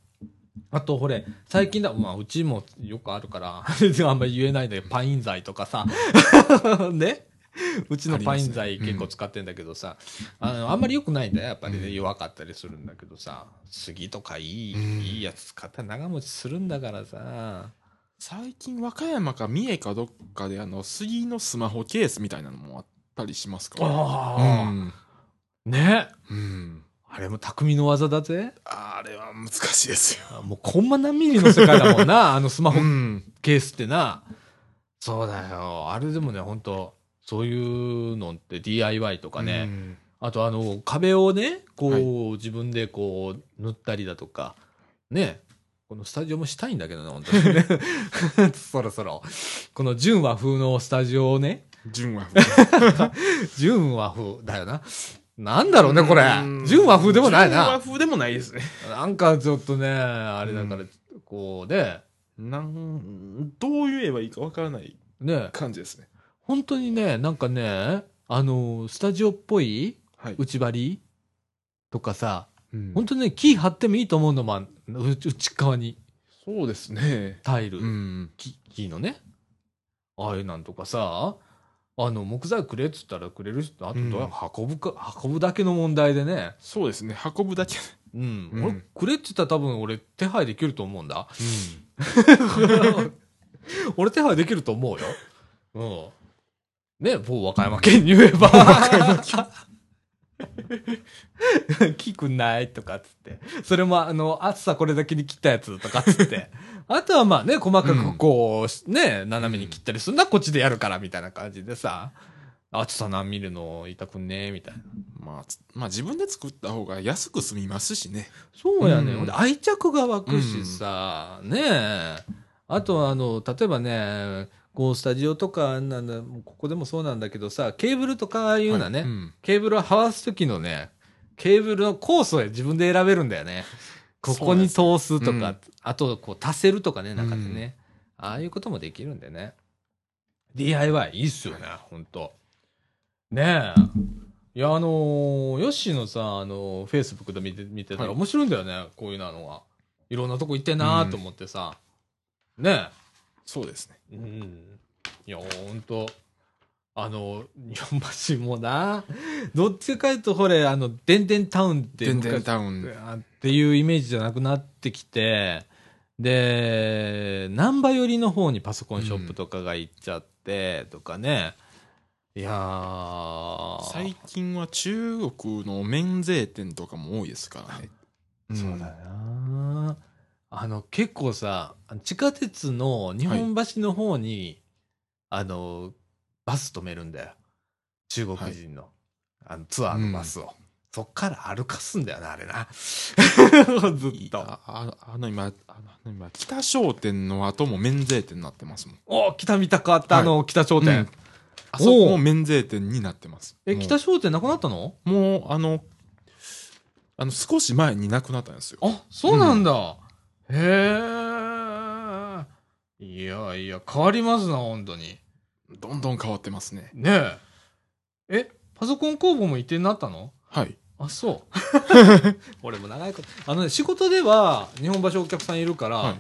あと、ほれ、最近だ、まあ、うちもよくあるから、<laughs> あんまり言えないんだけど、パイン材とかさ、<laughs> ね？うちのパイン材ありますね結構使ってんだけどさ、あの、あんまり良くないんだよ、やっぱりね、弱かったりするんだけどさ、杉とかいい、うん。いいやつ使ったら長持ちするんだからさ、最近和歌山か三重かどっかであの杉のスマホケースみたいなのもあったりしますか？らああ、うん、ね？うん、あれも匠の技だぜ。あれは難しいですよ、あもうコンマ何ミリの世界だもんな、<laughs> あのスマホん、ケースってな。そうだよ。あれでもね、本当そういうのって DIY とかね、うんあとあの、壁をね、こう、はい自分でこう、塗ったりだとか、ね、このスタジオもしたいんだけどな、本当にね。<laughs> そろそろ。この純和風のスタジオをね、純和 <laughs> 純和風だよな。なんだろうね、これうん。純和風でもない純和な。風でもないですね。なんかちょっとね、あれだから、こうね、なん、どう言えばいいかわからないね、感じですね。本当にね、なんかね、あの、スタジオっぽいはい。内張りとかさ、うん本当にね、木貼ってもいいと思うの、まあ、内内側にそうですね。タイル、うん。木木のね。ああいうなんとかさ、あの、木材くれっつったらくれる人、あと運ぶか、運ぶだけの問題でね。そうですね。運ぶだけ。うん。うん俺、くれって言ったら多分俺手配できると思うんだ。<laughs> 俺手配できると思うよ。うん。ね、某和歌山県に言えば。木 <laughs> くんないとかっつって。それもあの、厚さこれだけに切ったやつとかっつって。あとはまあね、細かくこう、ね、斜めに切ったりするのはこっちでやるからみたいな感じでさ。厚さ何ミリの板くんねみたいな。まあ、つまあ自分で作った方が安く済みますしね。そうやね。うん愛着が湧くしさ、ねえ。あとはあの、例えばね、こうスタジオとかなんだ、ここでもそうなんだけどさ、ケーブルとかいうのはね、はいうんケーブルをはわすときのね、ケーブルのコースを自分で選べるんだよね。ここに通すとか、あとこう足せるとかね、中でね。ああいうこともできるんでね。DIY いいっすよね、ほんと。ねえ。いや、あのーヨッシーのさ、あのー、フェイスブックで見て、見てたらはい面白いんだよね、こういうのが。いろんなとこ行ってんなーと思ってさ。ねそうですね。え。うん。いや、ほんと。あの、日本橋もな、どっちかいうと、ほれ、あの、デンデンタウンってデンデン昔タウン。あっていうイメージじゃなくなってきて、で、難波寄りの方にパソコンショップとかが行っちゃって、とかね。いやー。最近は中国の免税店とかも多いですからね。そうだよな。あの、結構さ、地下鉄の日本橋の方に、あの、バス止めるんだよ。中国人の、あのツアーのバスを。そっから歩かすんだよな、あれな。<laughs> ずっと。あああの今、あの今、北商店の後も免税店になってますもん。お北見たかった、あの、北商店。うんあそこも免税店になってます。え、北商店なくなったの？もう、あの、あの、少し前になくなったんですよ。あ、そうなんだ。へえ。いやいや、変わりますな、本当に。どんどん変わってますね。ねえ。え、パソコン工房も移転になったの？はい。あ、そう。<laughs> 俺も長いこと。あのね、仕事では日本橋お客さんいるから、はい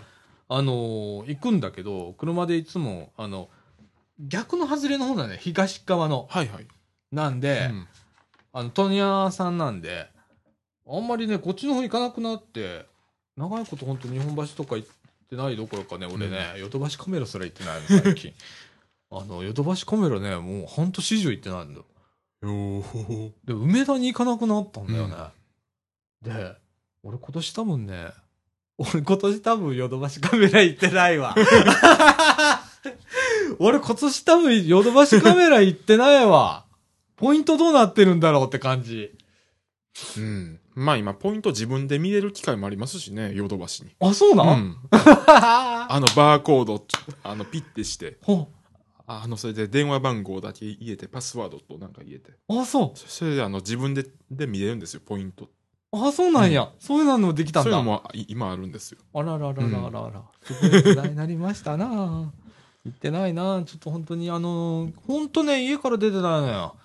あのー行くんだけど、車でいつも、あの、逆の外れの方だね、東側の。はいはい。なんで、うんあの、問屋さんなんで、あんまりね、こっちの方行かなくなって、長いこと本当日本橋とか行ってないどころかね、俺ね、ヨドバシカメラすら行ってないの、最近。<laughs> あの、ヨドバシカメラね、もう半年以上行ってないんだで、梅田に行かなくなったんだよね。で、俺今年多分ね、<laughs> 俺今年多分ヨドバシカメラ行ってないわ。<laughs> 俺今年多分ヨドバシカメラ行ってないわ。ポイントどうなってるんだろうって感じ。うん。まあ今、ポイント自分で見れる機会もありますしね、ヨドバシに。あ、そうな、うんん。あ <laughs> あの、バーコード、あの、ピッてして、ほあの、それで電話番号だけ入れて、パスワードとなんか入れて。あ、そう。そそれで、あの、自分で、で見れるんですよ、ポイント。あ、そうなんや。そういうのもできたんだ。そういうのもい今あるんですよ。あらららららら。すごい時代になりましたな <laughs> 行ってないなちょっと本当にあのー、本当ね、家から出てないのよ。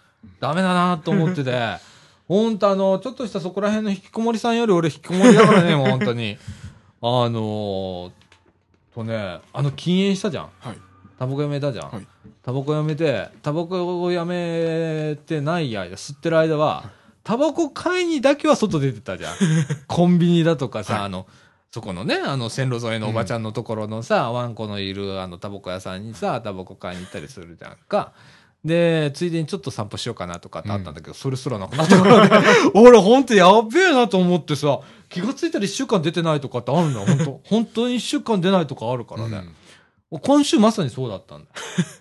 ダメだなと思ってて。<laughs> 本当あの、ちょっとしたそこら辺の引きこもりさんより俺引きこもりだからね、<laughs> もう本当に。あのー、とね、あの禁煙したじゃん。はい。タバコやめたじゃん。はいタバコやめて、タバコをやめてない間、吸ってる間は、タバコ買いにだけは外出てたじゃん。<laughs> コンビニだとかさ、はいあの、そこのね、あの線路沿いのおばちゃんのところのさ、ワンコのいるあのタバコ屋さんにさ、タバコ買いに行ったりするじゃんか。で、ついでにちょっと散歩しようかなとかってあったんだけど、それすらなくなったからね。<laughs> 俺ほんとやっべえなと思ってさ、気がついたら一週間出てないとかってあるんだよ、ほんと。本当に一週間出ないとかあるからね。今週まさにそうだったんだ。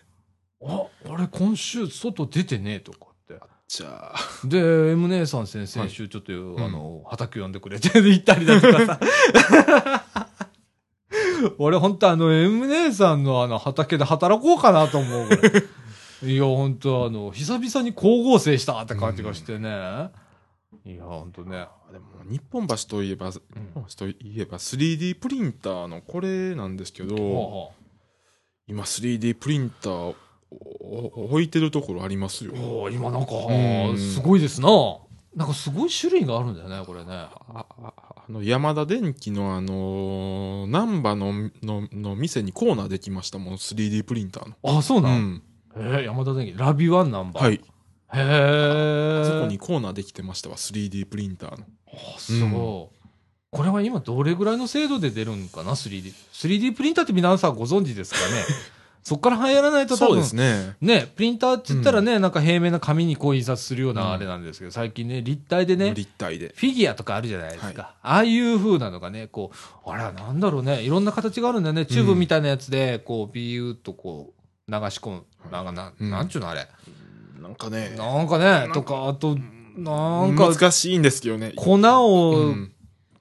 <laughs> あ、俺今週外出てねえとかって。じゃあ、で、M 姉さん先々週ちょっと、んあの、畑呼んでくれて行ったりだとかさ。<laughs> 俺ほんとあの M 姉さんのあの畑で働こうかなと思うぐらい。<laughs> いや、本当あの、久々に光合成したって感じがしてね。いや、本当ね。でも日本橋といえば、日本橋といえば 3D プリンターのこれなんですけど、ほ今 3D プリンター置いてるところありますよ今なんか、うんすごいですな。なんかすごい種類があるんだよね、これね。あああの山田電機のあの難波ののの店にコーナーできましたもん 3D プリンターの。あ、そううなん？ん。えー、山田電機、ラビワンナンバー。はい。へえ。あそこにコーナーできてましたわ 3D プリンターの。あすごい。これは今どれぐらいの精度で出るんかな？3D。3D プリンターって皆さんご存知ですかね？<laughs> そっから流行らないと多分そうですね。ね、プリンターって言ったらね、なんか平面な紙にこう印刷するようなあれなんですけど、最近ね、立体でね、立体で。フィギュアとかあるじゃないですか。ああいう風なのがね、こう、あら、なんだろうね、いろんな形があるんだよね。チューブみたいなやつで、こう、ビューっとこう、流し込む。なんかな、うんなんちゅうのあれ？なんかね、なんかね、とか、あと、なんか、難しいんですけどね。粉を、うん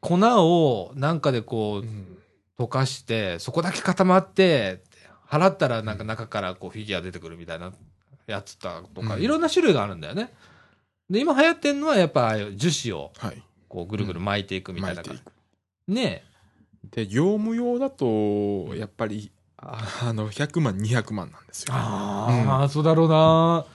粉をなんかでこう、うん溶かして、そこだけ固まって、払ったらなんか中からこうフィギュア出てくるみたいなやつだとか、うんいろんな種類があるんだよね。で、今流行ってるのはやっぱ樹脂をはい。こうぐるぐる巻いていくみたいな感。じ。ねで、業務用だと、やっぱり、ああの、100万、200万なんですよ。ああ、そうだろうな。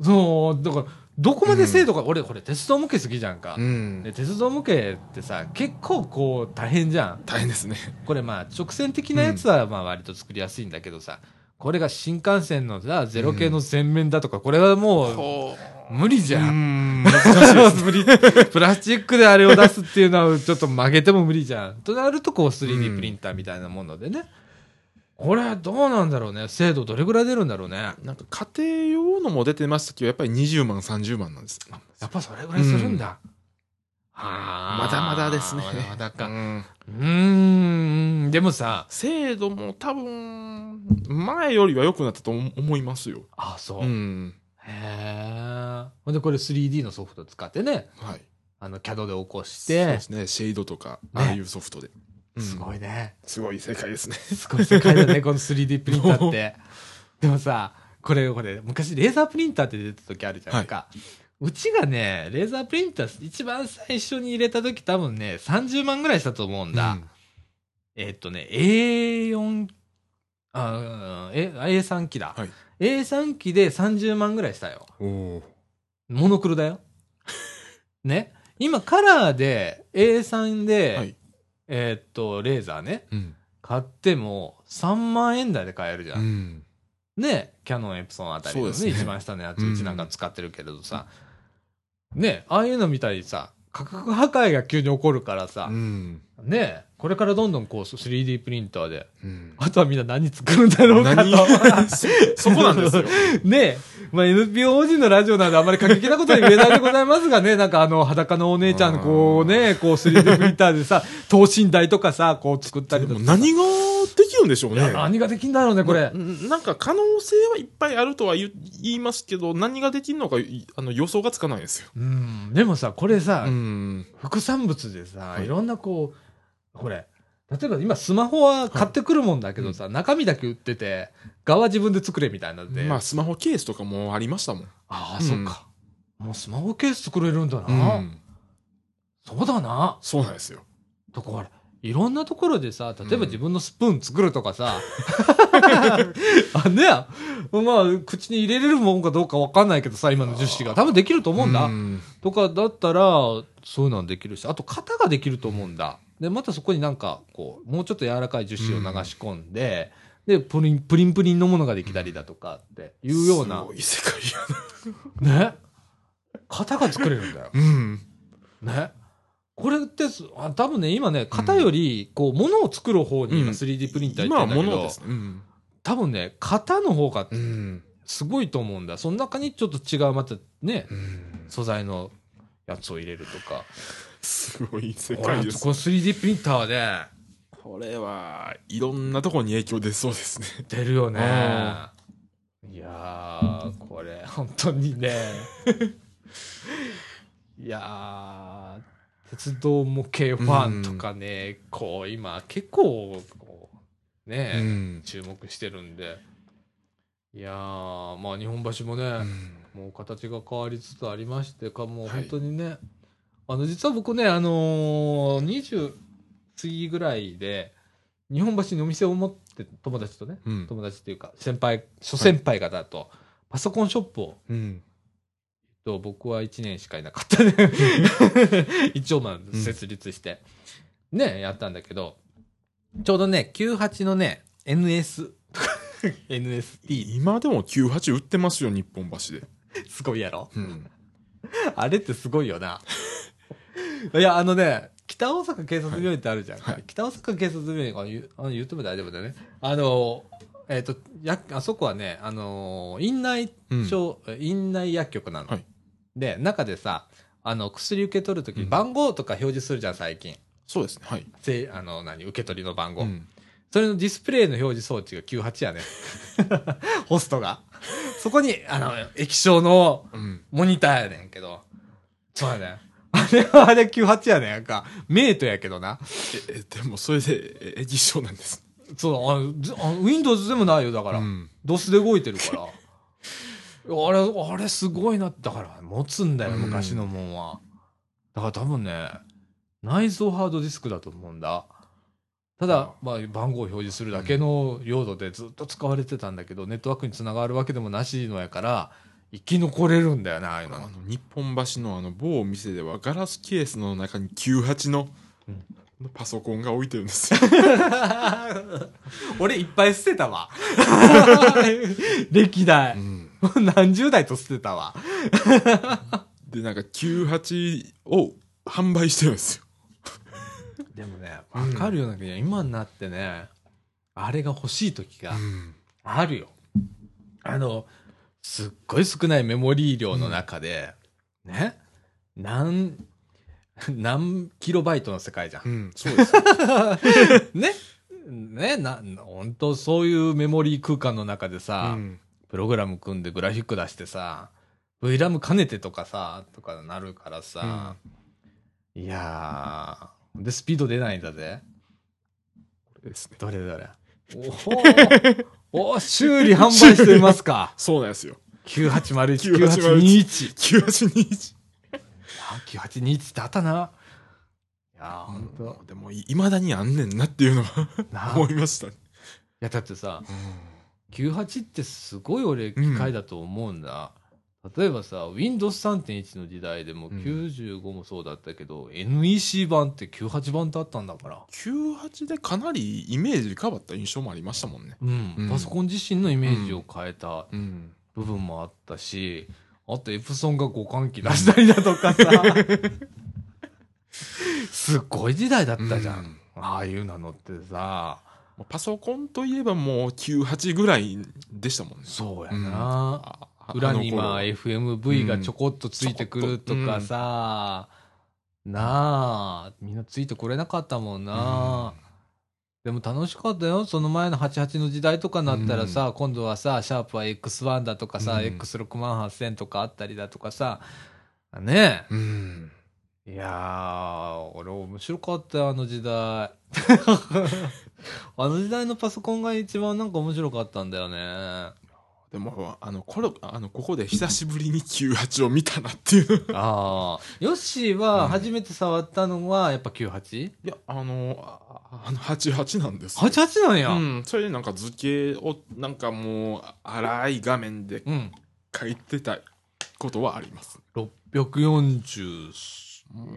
そう、だから、どこまで精度が、俺、これ鉄道模型好きじゃんか。うんで。鉄道模型ってさ、結構こう大変じゃん。大変ですね。これまあ直線的なやつはまあ割と作りやすいんだけどさ、これが新幹線のさ、ゼロ系の全面だとか、これはもうこ無理じうゃん。ん。難しいです。無理。プラスチックであれを出すっていうのはちょっと曲げても無理じゃん。となるとこう 3D プリンターみたいなものでね。これはどうなんだろうね。精度どれぐらい出るんだろうね。なんか家庭用のも出てましたけど、やっぱり20万、30万なんです。やっぱそれぐらいするんだ。はあ。まだまだですねまだまだか。うんうーん。でもさ、精度も多分、前よりは良くなったと思思いますよ。あ、そう。うん。へえ。ほんで、これ 3D のソフト使ってね、はい。あの、CAD で起こしそうてで、すね。シェードとか、ああいうソフトで。うんすごいね。すごい世界ですね。すごい世界だね、この 3D プリンターって。でもさ、これ、これ、昔レーザープリンターって出た時あるじゃないか。うちがね、レーザープリンター一番最初に入れた時多分ね、30万ぐらいしたと思うんだ。えっとね、A4、あ、うんえ、A3 機だ。はい A3 機で30万ぐらいしたよ。モノクロだよ。<laughs> ね。今、カラーで A3 で、はいえーっと、レーザーね。うん。買っても3万円台で買えるじゃ。うんん。ね。キャノンエプソンあたりのね、ね一番下のやつ、うちなんか使ってるけれどさ。ね。ああいうのみたいにさ、価格破壊が急に起こるからさう、ん。ね。これからどんどんこう 3D プリンターで、うん。あとはみんな何作るんだろうかと。何？<laughs> そそこなんですよ。<laughs> ねえ。まあ、NPO 人のラジオなんであんまり過激なことに言えないでございますがね、<laughs> なんかあの、裸のお姉ちゃん、こうね、こう 3D プリンターでさ、等身大とかさ、こう作ったりとか。何ができるんでしょうね。何ができんだろうね、これ。んなんか可能性はいっぱいあるとは言いますけど、何ができるのかいあの予想がつかないですよ。うん。でもさ、これさ、うん。副産物でさ、はいいろんなこう、これ、例えば今スマホは買ってくるもんだけどさ、中身だけ売ってて、側自分で作れみたいなので。まあ、スマホケースとかもありましたもん。ああ、うんそっか。もうスマホケース作れるんだうな。ん。そうだな。そうなんですよ。とかほら、いろんなところでさ、例えば自分のスプーン作るとかさ、あ <laughs> ね、まあ、口に入れれるもんかどうかわかんないけどさ、今の樹脂が。多分できると思うんだ。んとかだったら、そういうのはできるし、あと型ができると思うんだ。で、またそこになんか、こう、もうちょっと柔らかい樹脂を流し込んで、で、プリン、プリンプリンのものができたりだとかっていうようなすご、い世界やな。ね。型が作れるんだよ。うん。ね。これってす、あ多分ね、今ね、型より、こう、物を作る方に今うん 3D プリンター行ってんだけど、物ですね。うん。多分ね、型の方がうん。すごいと思うんだ。その中にちょっと違う、またね、うん素材のやつを入れるとか。すごい世界です。3D プリンターでこれはいろんなところに影響出そうですね。出るよねあ。いやー、これ、本当にね。<laughs> いやー、鉄道模型ファンとかね、こう、今、結構、こう、ね、うん。注目してるんで。いやー、まあ日本橋もね、うんもう形が変わりつつありましてか、もうはい本当にね、あの、実は僕ね、あのー、20過ぎぐらいで、日本橋にお店を持って、友達とね、うん。友達っていうか、先輩、諸先輩方と、パソコンショップを、うん。と僕は1年しかいなかったね。<laughs> 一応まあ設立して、ね、やったんだけど、ちょうどね、98のね、NS、NST、今でも98売ってますよ、日本橋で。すごいやろ？うん。あれってすごいよな。<laughs> いや、あのね、北大阪警察病院ってあるじゃん。はいはい北大阪警察病院あ言言っても大丈夫だよね。あの、えっ、と、や、あそこはね、あの、院内うん症、院内薬局なの。はいで、中でさ、あの、薬受け取るとき番号とか表示するじゃん、最近。そうですね。はい。せあの、何、受け取りの番号。うんそれのディスプレイの表示装置が98やね。<laughs> ホストが。そこに、あの、液晶のうん。モニターやねんけど。そうやね。あれはあれ98やねんか。メイトやけどな。え、えでもそれで、え、液晶なんです。そう、あずあ Windows でもないよ、だから。うん。DOS で動いてるから。あれ、あれすごいな。だから、持つんだよ、うん昔のもんは。だから多分ね、内蔵ハードディスクだと思うんだ。ただ、まあ、番号を表示するだけの用途でずっと使われてたんだけど、ネットワークにつながるわけでもなしのやから、生き残れるんだよな、ああいうの。あの、日本橋のあの、某店ではガラスケースの中に98のうんパソコンが置いてるんですよ。<laughs> 俺いっぱい捨てたわ。<laughs> 歴代う。ん。<laughs> 何十代と捨てたわ。で、なんか98を販売してるんですよ。でもね、わかるような気が、今になってね、あれが欲しい時がうん。あるよ。あの、すっごい少ないメモリー量の中で、ね、何、何キロバイトの世界じゃんう。ん、そうです。<laughs> ねねな、本当そういうメモリー空間の中でうさ、ん。プログラム組んでグラフィック出してさ、VRAM 兼ねてとかさ、とかなるからさ、いやー、で、スピード出ないんだぜ。これですね。どれどれ。おーおー修理販売していますか。<laughs> そうなんですよ。9801、9821 9821。9821。あ、9821ってあったな。いやー、ほんと。でも、いまだにあんねんなっていうのはな <laughs> 思いましたね。いや、だってさ、うん98ってすごい俺機械だと思うんだ。例えばさ、Windows 3.1の時代でもうん95もそうだったけど、NEC 版って98版ってあったんだから。98でかなりイメージ変わった印象もありましたもんね。うん。うんパソコン自身のイメージを変えたうん。部分もあったし、あとエプソンが互換機出したりだとかさ、<laughs> すっごい時代だったじゃん。うんああいうのってさ、パソコンといえばもう98ぐらいでしたもんね。そうやうん裏にまあ FMV がちょこっとついてくるとかさ、なあ、みんなついてこれなかったもんな。でも楽しかったよ。その前の88の時代とかになったらさ、今度はさ、シャープは X1 だとかさ、うん X6 万8000とかあったりだとかさ、ねうん。え。いやー、俺面白かったよ、あの時代。<laughs> <laughs> あの時代のパソコンが一番なんか面白かったんだよね。でも、あの、これ、あの、ここで久しぶりに98を見たなっていう。ああ。ヨッシーは初めて触ったのはやっぱ 98?88 いや、あの、ああの、88なんですよ。なんや。うん。それでなんか図形を、なんかもう、荒い画面でうん。書いてたことはあります。640、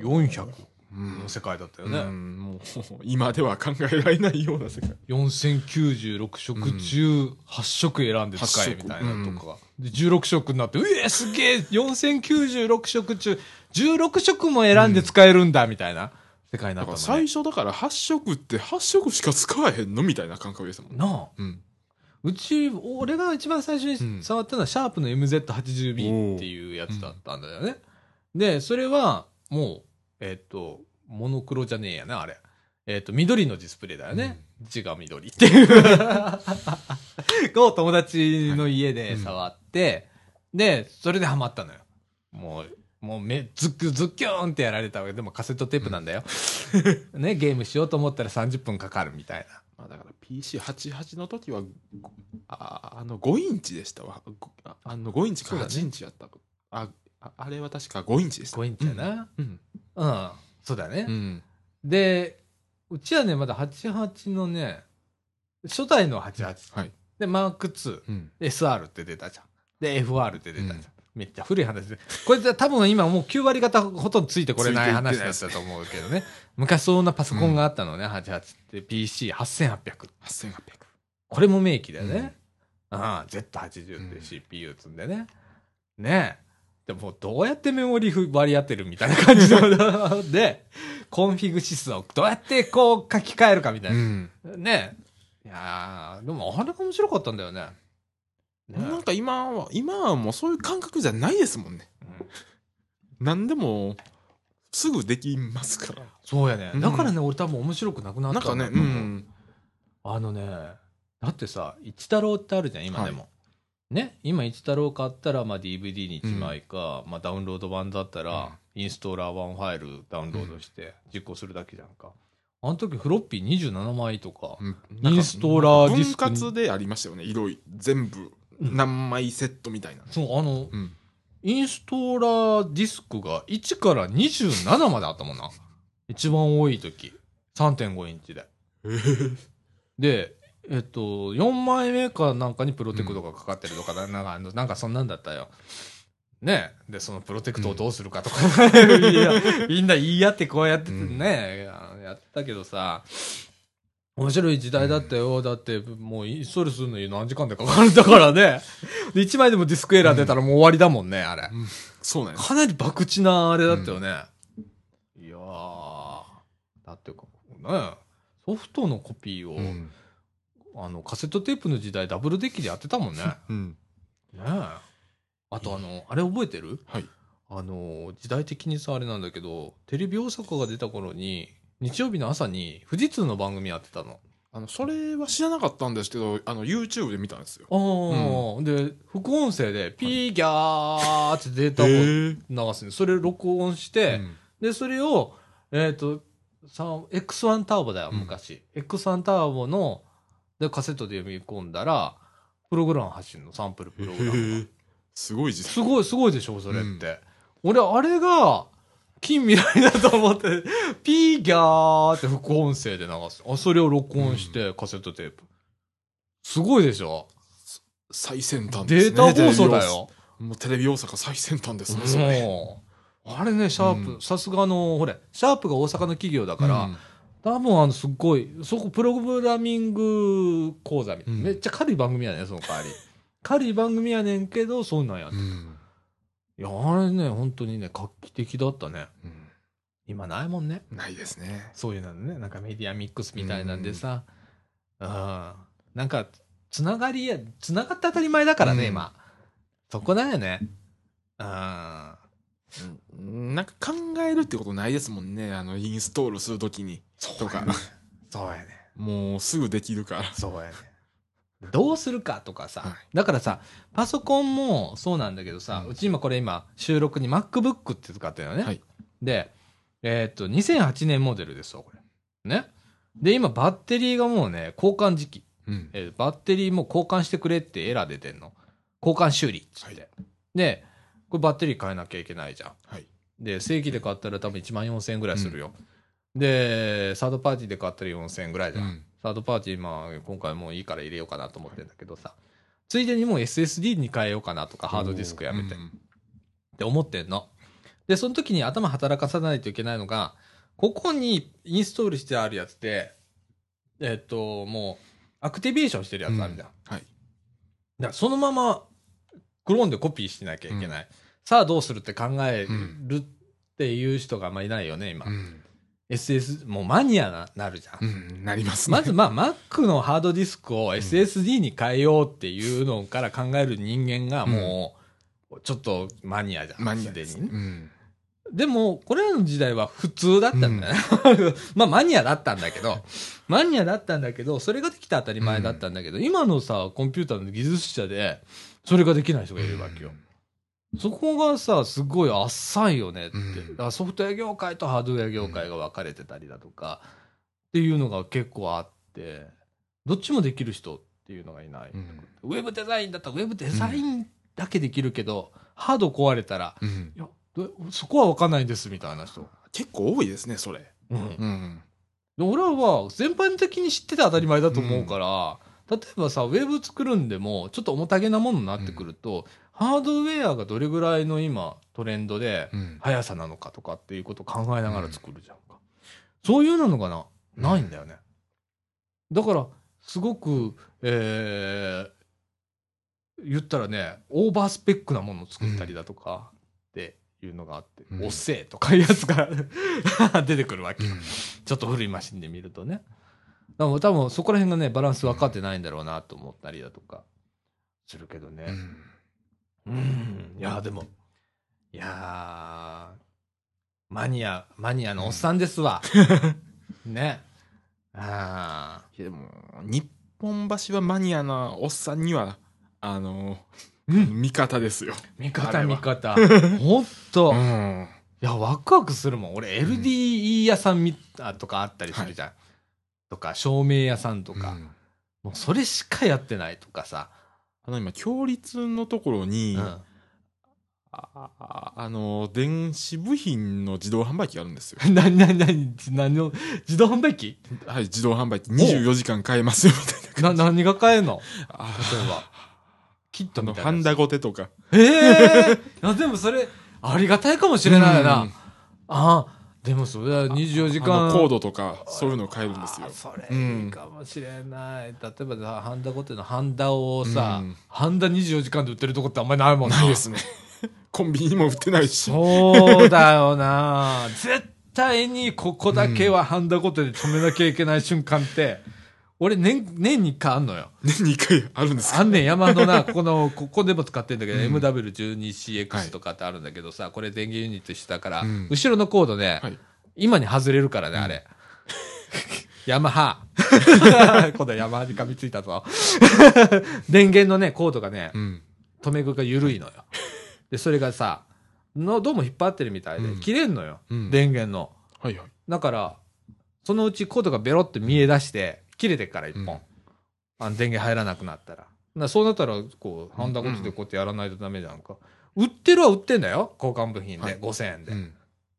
400うんの世界だったようね。ん、もう、<laughs> 今では考えられないような世界。4096色中8色選んで使えみたいなとか。で、16色になって、うえすげえ !4096 色中、16色も選んで使えるんだみたいな世界になだからったもんね。最初だから8色って8色しか使わへんのみたいな感覚ですもん。なあ。うん。うち、俺が一番最初に触ったのは、シャープの MZ80B っていうやつだったんだよね。で、それは、もう、えっ、と、モノクロじゃねえやな、あれ。えっ、と、緑のディスプレイだよね。字が緑っていう。<laughs> を友達の家で触って、で、それでハマったのよ。もう、もうめ、ズック、ズッキューンってやられたわけでもカセットテープなんだよ。<laughs> ね、ゲームしようと思ったら30分かかるみたいな。まあだから PC88 の時は、ごああの5インチでしたわ。ごああの5インチかそうだね8インチやった。あああれは確か5インチでした。5インチやな。うん。うん。そうだねう。ん。で、うちはね、まだ88のね、初代の88。はい。で、マーク2。うん。SR って出たじゃん。で、FR って出たじゃん。うんめっちゃ古い話で。これ多分今もう9割方ほとんどついてこれない話だったと思うけどね。昔そんなパソコンがあったのね、88って PC8800。8800。これも名機だよね。ああ、Z80 って CPU 積んでね。ねえ。でもどうやってメモリ割り当てるみたいな感じの <laughs> で、 CONFIG.SYS をどうやってこう書き換えるかみたいな。ん。ねえ。いやーでもあれが面白かったんだよね。ねえなんか今は、今はもうそういう感覚じゃないですもんね。うん何でも、すぐできますから。そうやね。うんだからね、俺多分面白くなくなったなんかね、んだと思ううん。あのね、だってさ、一太郎ってあるじゃん、今でも。ね、今一太郎買ったら、まあ、DVD に1枚か、まあ、ダウンロード版だったら、インストーラー版ファイルダウンロードして実行するだけじゃんか。あの時フロッピー27枚とか、うんインストーラーディスクに分割でありましたよね。色い、全部、何枚セットみたいな。そう、あの、うん。インストーラーディスクが1から27まであったもんな。一番多い時。3.5インチで。<laughs> で、えっと、4枚目かなんかにプロテクトがかかってるとか、ななんかなんかそんなんだったよ。ねで、そのプロテクトをどうするかとか、いやみんな言い合ってこうやっててね、やったけどさ、面白い時代だったよ。だって、もうインストールするのに何時間でかかるんだからね。で、1枚でもディスクエラー出たらもう終わりだもんね、あれ。そうなんです。かなり博打なあれだったよね。いやー、だってか、ね、ソフトのコピーを、うん。あの、カセットテープの時代ダブルデッキでやってたもんね。ね <laughs> うん。え。あとあの、あれ覚えてる？はい。あの、時代的にさ、あれなんだけど、テレビ大阪が出た頃に、日曜日の朝に富士通の番組やってたの。あの、それは知らなかったんですけど、あの、YouTube で見たんですよ。ああ、で、副音声で、ピーギャーってデータを流すんで、それ録音して、うんで、それを、えっ、と、さ X1 ターボだよ、うん昔。X1 ターボの、で、カセットで読み込んだら、プログラム走るの、サンプルプログラムが。すごい時代。すごい、すごいでしょ、それって。俺、あれが、近未来だと思って、<laughs> ピーギャーって副音声で流す。あ、それを録音して、カセットテープ。すごいでしょ最先端ですデね。ータ放送だよ。もうテレビ大阪最先端ですね。あれね、シャープ、うんさすがあの、ほれ、シャープが大阪の企業だから、うん多分あの、すっごい、そこ、プログラミング講座みたいな、うんめっちゃ軽い番組やねん、その代わり。<laughs> 軽い番組やねんけど、そんなんやって。いうんや、あれね、本当にね、画期的だったね。うん今ないもんね。ないですね。そういうのね、なんかメディアミックスみたいなんでさ、うん、なんか、つながりや、つながって当たり前だからね、うん今。そこだよね。うん。うんなんか考えるってことないですもんね。あの、インストールするときに。とか。そうやね。もうすぐできるから。そうやね。どうするかとかさ、はいだからさ、パソコンもそうなんだけどさ、ううんち今これ今収録に MacBook って使ってるのね。はいで、えーっと、2008年モデルですわ、これ。ね。で、今バッテリーがもうね、交換時期。うん。えーバッテリーもう交換してくれってエラー出てんの。交換修理っつって。で、これバッテリー変えなきゃいけないじゃん。はい。で、正規で買ったら多分1万4000円ぐらいするよ。で、サードパーティーで買ったら4000円ぐらいじゃん。うんサードパーティー、まあ、今回もういいから入れようかなと思ってんだけどさ。ついでにもう SSD に変えようかなとか、ハードディスクやめて。っうんて思ってんの。で、その時に頭働かさないといけないのが、ここにインストールしてあるやつで、えっと、もう、アクティベーションしてるやつあるじゃん。はい。だそのままクローンでコピーしなきゃいけない。さあどうするって考えるっていう人があんまいないよね、今。うん。SS、もうマニアななるじゃん。うん。なりますね。まずまあ Mac のハードディスクを SSD に変えようっていうのから考える人間がもう、ちょっとマニアじゃん。マニアですすでにね。うん。でも、これらの時代は普通だったんだよね。<laughs> まあマニアだったんだけど、マニアだったんだけど、それができた当たり前だったんだけど、今のさ、コンピューターの技術者で、それができない人がいるわけよ。そこがさ、すごい浅いよねって。うんソフトウェア業界とハードウェア業界が分かれてたりだとか、っていうのが結構あって、どっちもできる人っていうのがいない。うんウェブデザインだったらウェブデザインだけできるけど、ハード壊れたら、うんいや、どそこは分かんないんですみたいな人。結構多いですね、それ。うんうん。で俺は全般的に知ってて当たり前だと思うから、例えばさ、ウェブ作るんでも、ちょっと重たげなものになってくると、ハードウェアがどれぐらいの今、トレンドで、うん。速さなのかとかっていうことを考えながら作るじゃんか。そういうのがな、ないんだよね。だから、すごく、えー、言ったらね、オーバースペックなものを作ったりだとか、っていうのがあって、うんおっせえとかいうやつが <laughs> 出てくるわけちょっと古いマシンで見るとね。だから多分そこら辺がね、バランス分かってないんだろうなと思ったりだとか、するけどね。うんうん。いや、でも、いやーマニア、マニアのおっさんですわ。ね。<laughs> あいやでも、日本橋はマニアなおっさんには、あの、ーうん。味方ですよ。味方、味方。<laughs> ほんと。いん。や、ワクワクするもん。俺、LDE 屋さんみあとかあったりするじゃん。とか、照明屋さんとか。うんもうそれしかやってないとかさ。あの今、共立のところに、うん。あああの、電子部品の自動販売機があるんですよ。なになになに、何の、自動販売機？はい、自動販売機24時間買えますよ、みたいな。な、何が買えんの？あ例えば。キットみたいな。ハンダゴテとか。ええいや、でもそれ、ありがたいかもしれないな。うんああ、でもそれは24時あ間。のコードとか、そういうのを買えるんですよあ。それいいかもしれない。例えばさ、ハンダゴテのハンダをさ、うんハンダ24時間で売ってるとこってあんまりないもんな。ないですね。<laughs> コンビニにも売ってないし。そうだよな。絶対にここだけはハンダゴテで止めなきゃいけない瞬間って、俺年、年に1回あんのよ。年に1回あるんですか？あんねん、山のな、ここの、<laughs> ここでも使ってんだけど、うん MW12CX とかってあるんだけどさ、これ電源ユニットしたから、うん後ろのコードね、はい。今に外れるからね、あれ。<laughs> ヤマハ。<laughs> 今度ヤマハに噛みついたぞ。電源のね、コードがね、うん。止め具が緩いのよ。で、それがさ、のどうも引っ張ってるみたいで、うん切れんのよ、うん電源の。はいはい。だから、そのうちコードがベロって見え出して、切れてっから一本。うんあの電源入らなくなったら。なそうなったら、こう、ハンダゴテでこうやってやらないとダメじゃんか。売ってるは売ってんだよ。交換部品で。はい5000円で。うん。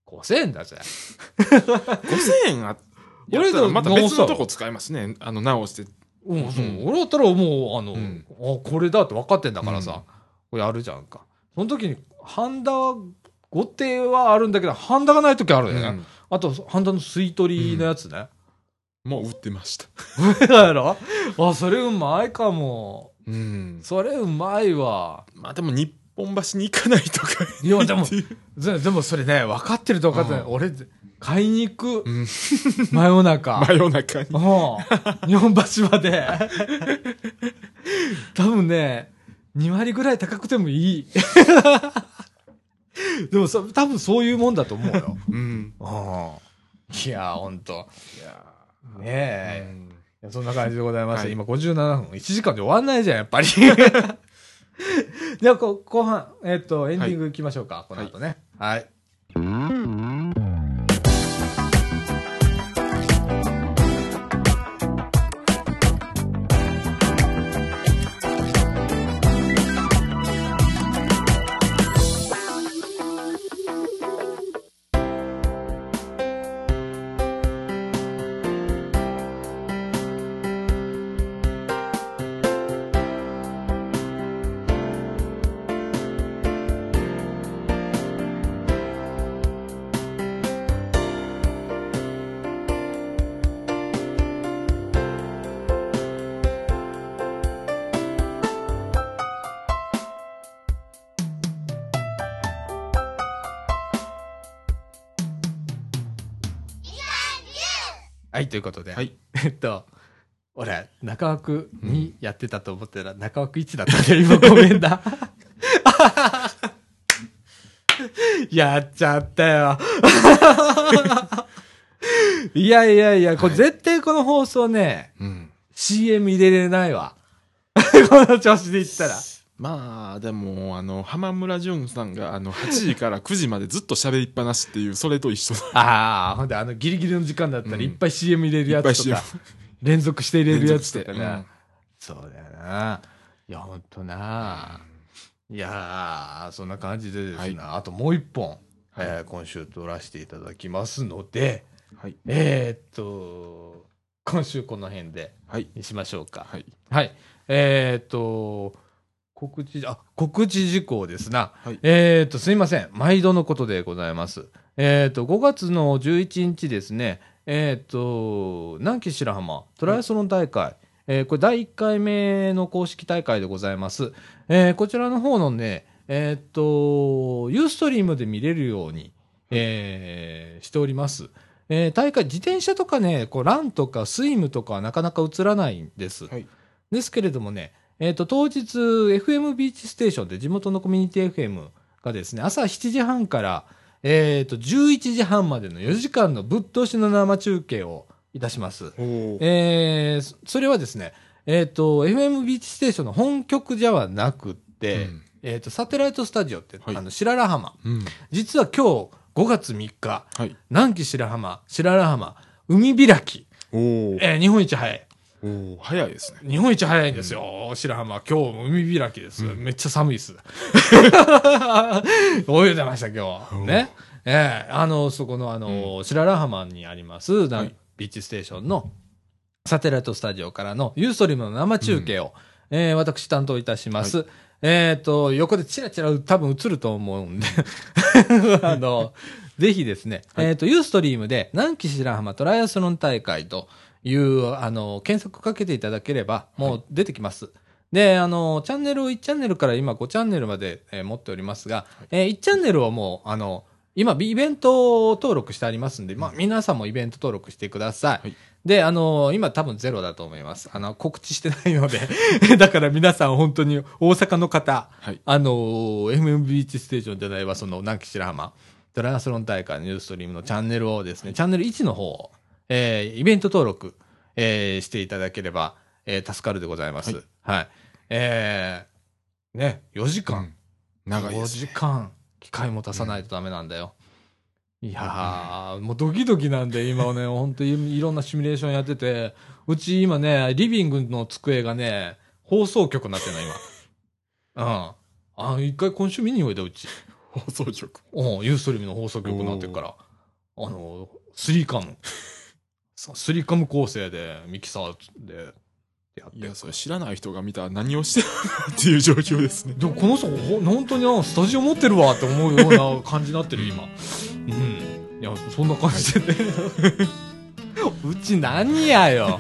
5000円だぜ。<laughs> 5000円あ、<laughs> ったらまた別のとこ使いますね。あの、直して。うん、そううん俺だったらもう、あの、うんあ、これだって分かってんだからさ、うんこれやるじゃんか。その時に、ハンダ後手はあるんだけど、ハンダがない時あるよね。うんあと、ハンダの吸い取りのやつね。もう売ってました。<laughs> だやろ？あ、それうまいかも。うん。それうまいわ。まあでも日本橋に行かないとか。いやでもでもそれね、分かってると分かってない。うん俺、買いに行く。うん。真夜中。<laughs> 真夜中に。うん。日本橋まで。多分ね、2割ぐらい高くてもいい。<laughs> でもそ、多分そういうもんだと思うよ。うん。うん。いや、ほんと。いやねえ。うんそんな感じでございました。はい今57分。1時間で終わんないじゃん、やっぱり。じゃあ、こ後半、えっ、と、エンディングいきましょうか、この後ね。はい。はい、ということで。はい。えっと、俺、中枠2やってたと思ったら、中枠1だったね。今ごめんな。<laughs> やっちゃったよ。<laughs> いやいやいや、これ絶対この放送ね、うん。CM 入れれないわ。<laughs> この調子で言ったら。まあ、でも、あの、浜村淳さんが、あの、8時から9時までずっと喋りっぱなしっていう、それと一緒だ。<laughs> ああ、ほんであのギリギリの時間だったらうんいっぱい CM 入れるやつとか。連続して入れるやつとか連続してね。そうだよな。いや、ほんとな。いやー、そんな感じでですね、あともう一本、はいえー今週撮らせていただきますので、はい。えー、っと、今週この辺ではい。にしましょうか。はい。はい。えー、っと、告知、あ、告知事項ですな。はいえー、っと、すいません。毎度のことでございます。えー、っと、5月の11日ですね、えー、っと、南紀白浜トライアスロン大会、えーこれ第1回目の公式大会でございます。えーこちらの方のね、えーっと、ユーストリームで見れるように、えーしております。えー大会、自転車とかね、こう、ランとかスイムとかはなかなか映らないんです。はい。ですけれどもね、えっ、と、当日、FM ビーチステーションで地元のコミュニティ FM がですね、朝7時半から、えっ、と、11時半までの4時間のぶっ通しの生中継をいたします。えーそそれはですね、えっ、と、FM ビーチステーションの本局じゃはなくって、うんえっ、と、サテライトスタジオって、はいあの、白良浜。うん。実は今日、5月3日、はい。南紀白浜、白良浜、海開き、えー日本一早い。おー早いですね。日本一早いんですよ、白浜。今日も海開きです。めっちゃ寒いです。<laughs> 泳いでました、今日。ね。ええあの、そこの、あの、白良浜にあります、ビーチステーションのサテライトスタジオからのユーストリームの生中継を、えー私担当いたします。えっ、と、横でチラチラ多分映ると思うんで、<laughs> あの、ぜひですね、はいえっ、と、ユーストリームで南紀白浜トライアスロン大会という、あの、検索かけていただければ、もう出てきます。で、あの、チャンネルを1チャンネルから今5チャンネルまで、えー持っておりますが、えー1チャンネルをもう、あの、今、イベント登録してありますんで、まあ、皆さんもイベント登録してください。はいで、あの今多分ゼロだと思います。あの、告知してないので。<laughs> だから皆さん本当に大阪の方、はい。あの MM ビーチステーションじゃないわ、その、南紀白浜、トライアスロン大会のニューストリームのチャンネルをですね、チャンネル1の方を、えーイベント登録、えーしていただければ、えー助かるでございます。ははいい。えーね、4時間。5長いです、時間、機械も足さないとダメなんだよ。いやー、もうドキドキなんで、今はね、<laughs> 本当にいろんなシミュレーションやってて、うち今ね、リビングの机がね、放送局になってるの、今。<laughs> うん。あ、一回今週見においだ、うち。放送局。うん、ユーストリームの放送局になってるから。あの、スリーカム。そうスリーカム構成で、ミキサーでやっていや、それ知らない人が見たら何をしてるのっていう状況ですね。でもこの人ほ本当にあスタジオ持ってるわって思うような感じになってる今。うん。いやそんな感じで。ね、<laughs> うち何やよ。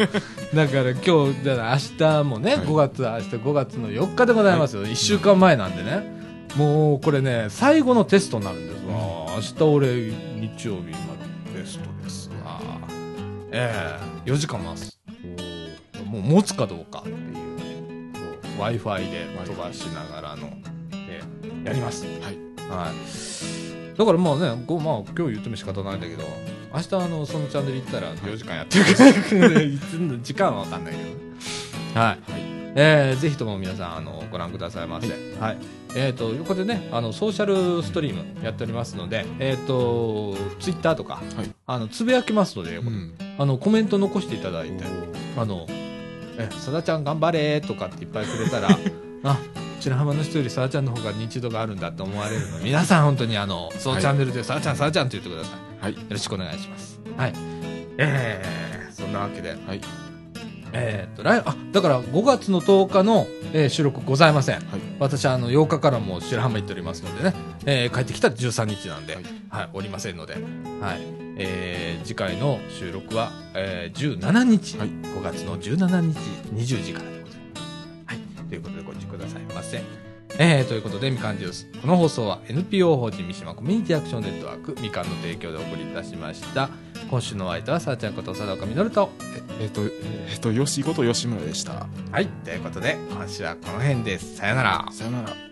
だから今日だから明日もね、はい。5月明日5月の4日でございますよ、1週間前なんでね。もうこれね最後のテストになるんです。わ、明日俺日曜日今テストええ。4時間回す。もう持つかどうかっていう。ね w i f i で飛ばしながらの、えーやります。はい。はい。だからまあねごまあ今日言っても仕方ないんだけど明日あのそのチャンネル行ったら4時間やってるから。<laughs> いつの時間は分かんないけど。ねはい、はい。えーぜひとも皆さんあのご覧くださいませ。はい、えっ、と横でねあのソーシャルストリームやっておりますのでえっ、とツイッターとか、はいあのつぶやきますので、うん。あのコメント残していただいてあの、え、さだちゃん頑張れとかっていっぱいくれたら、<laughs> あ、白浜の人よりさだちゃんの方が認知度があるんだと思われるので、皆さん本当にあの、そのはいチャンネルでさだちゃんさだちゃんって言ってください。はい。よろしくお願いします。はい。えー、そんなわけで、はい。えーっと、来、あ、だから5月の10日の、えー収録ございません。はい。私あの8日からも白浜行っておりますのでね、えー帰ってきたら13日なんで、ははいい、おりませんので、はい、えー次回の収録は、えー17日、はい5月の17日20時からでございます。はい、ということでご注意くださいませ。えー、ということでみかんジュース。この放送は NPO 法人三島コミュニティアクションネットワークみかんの提供でお送りいたしました。今週のお相手はさあちゃんこと佐岡みのると。えっ、と、えっ、と、吉こと吉村でした。はい、ということで今週はこの辺です。さよなら。さよなら。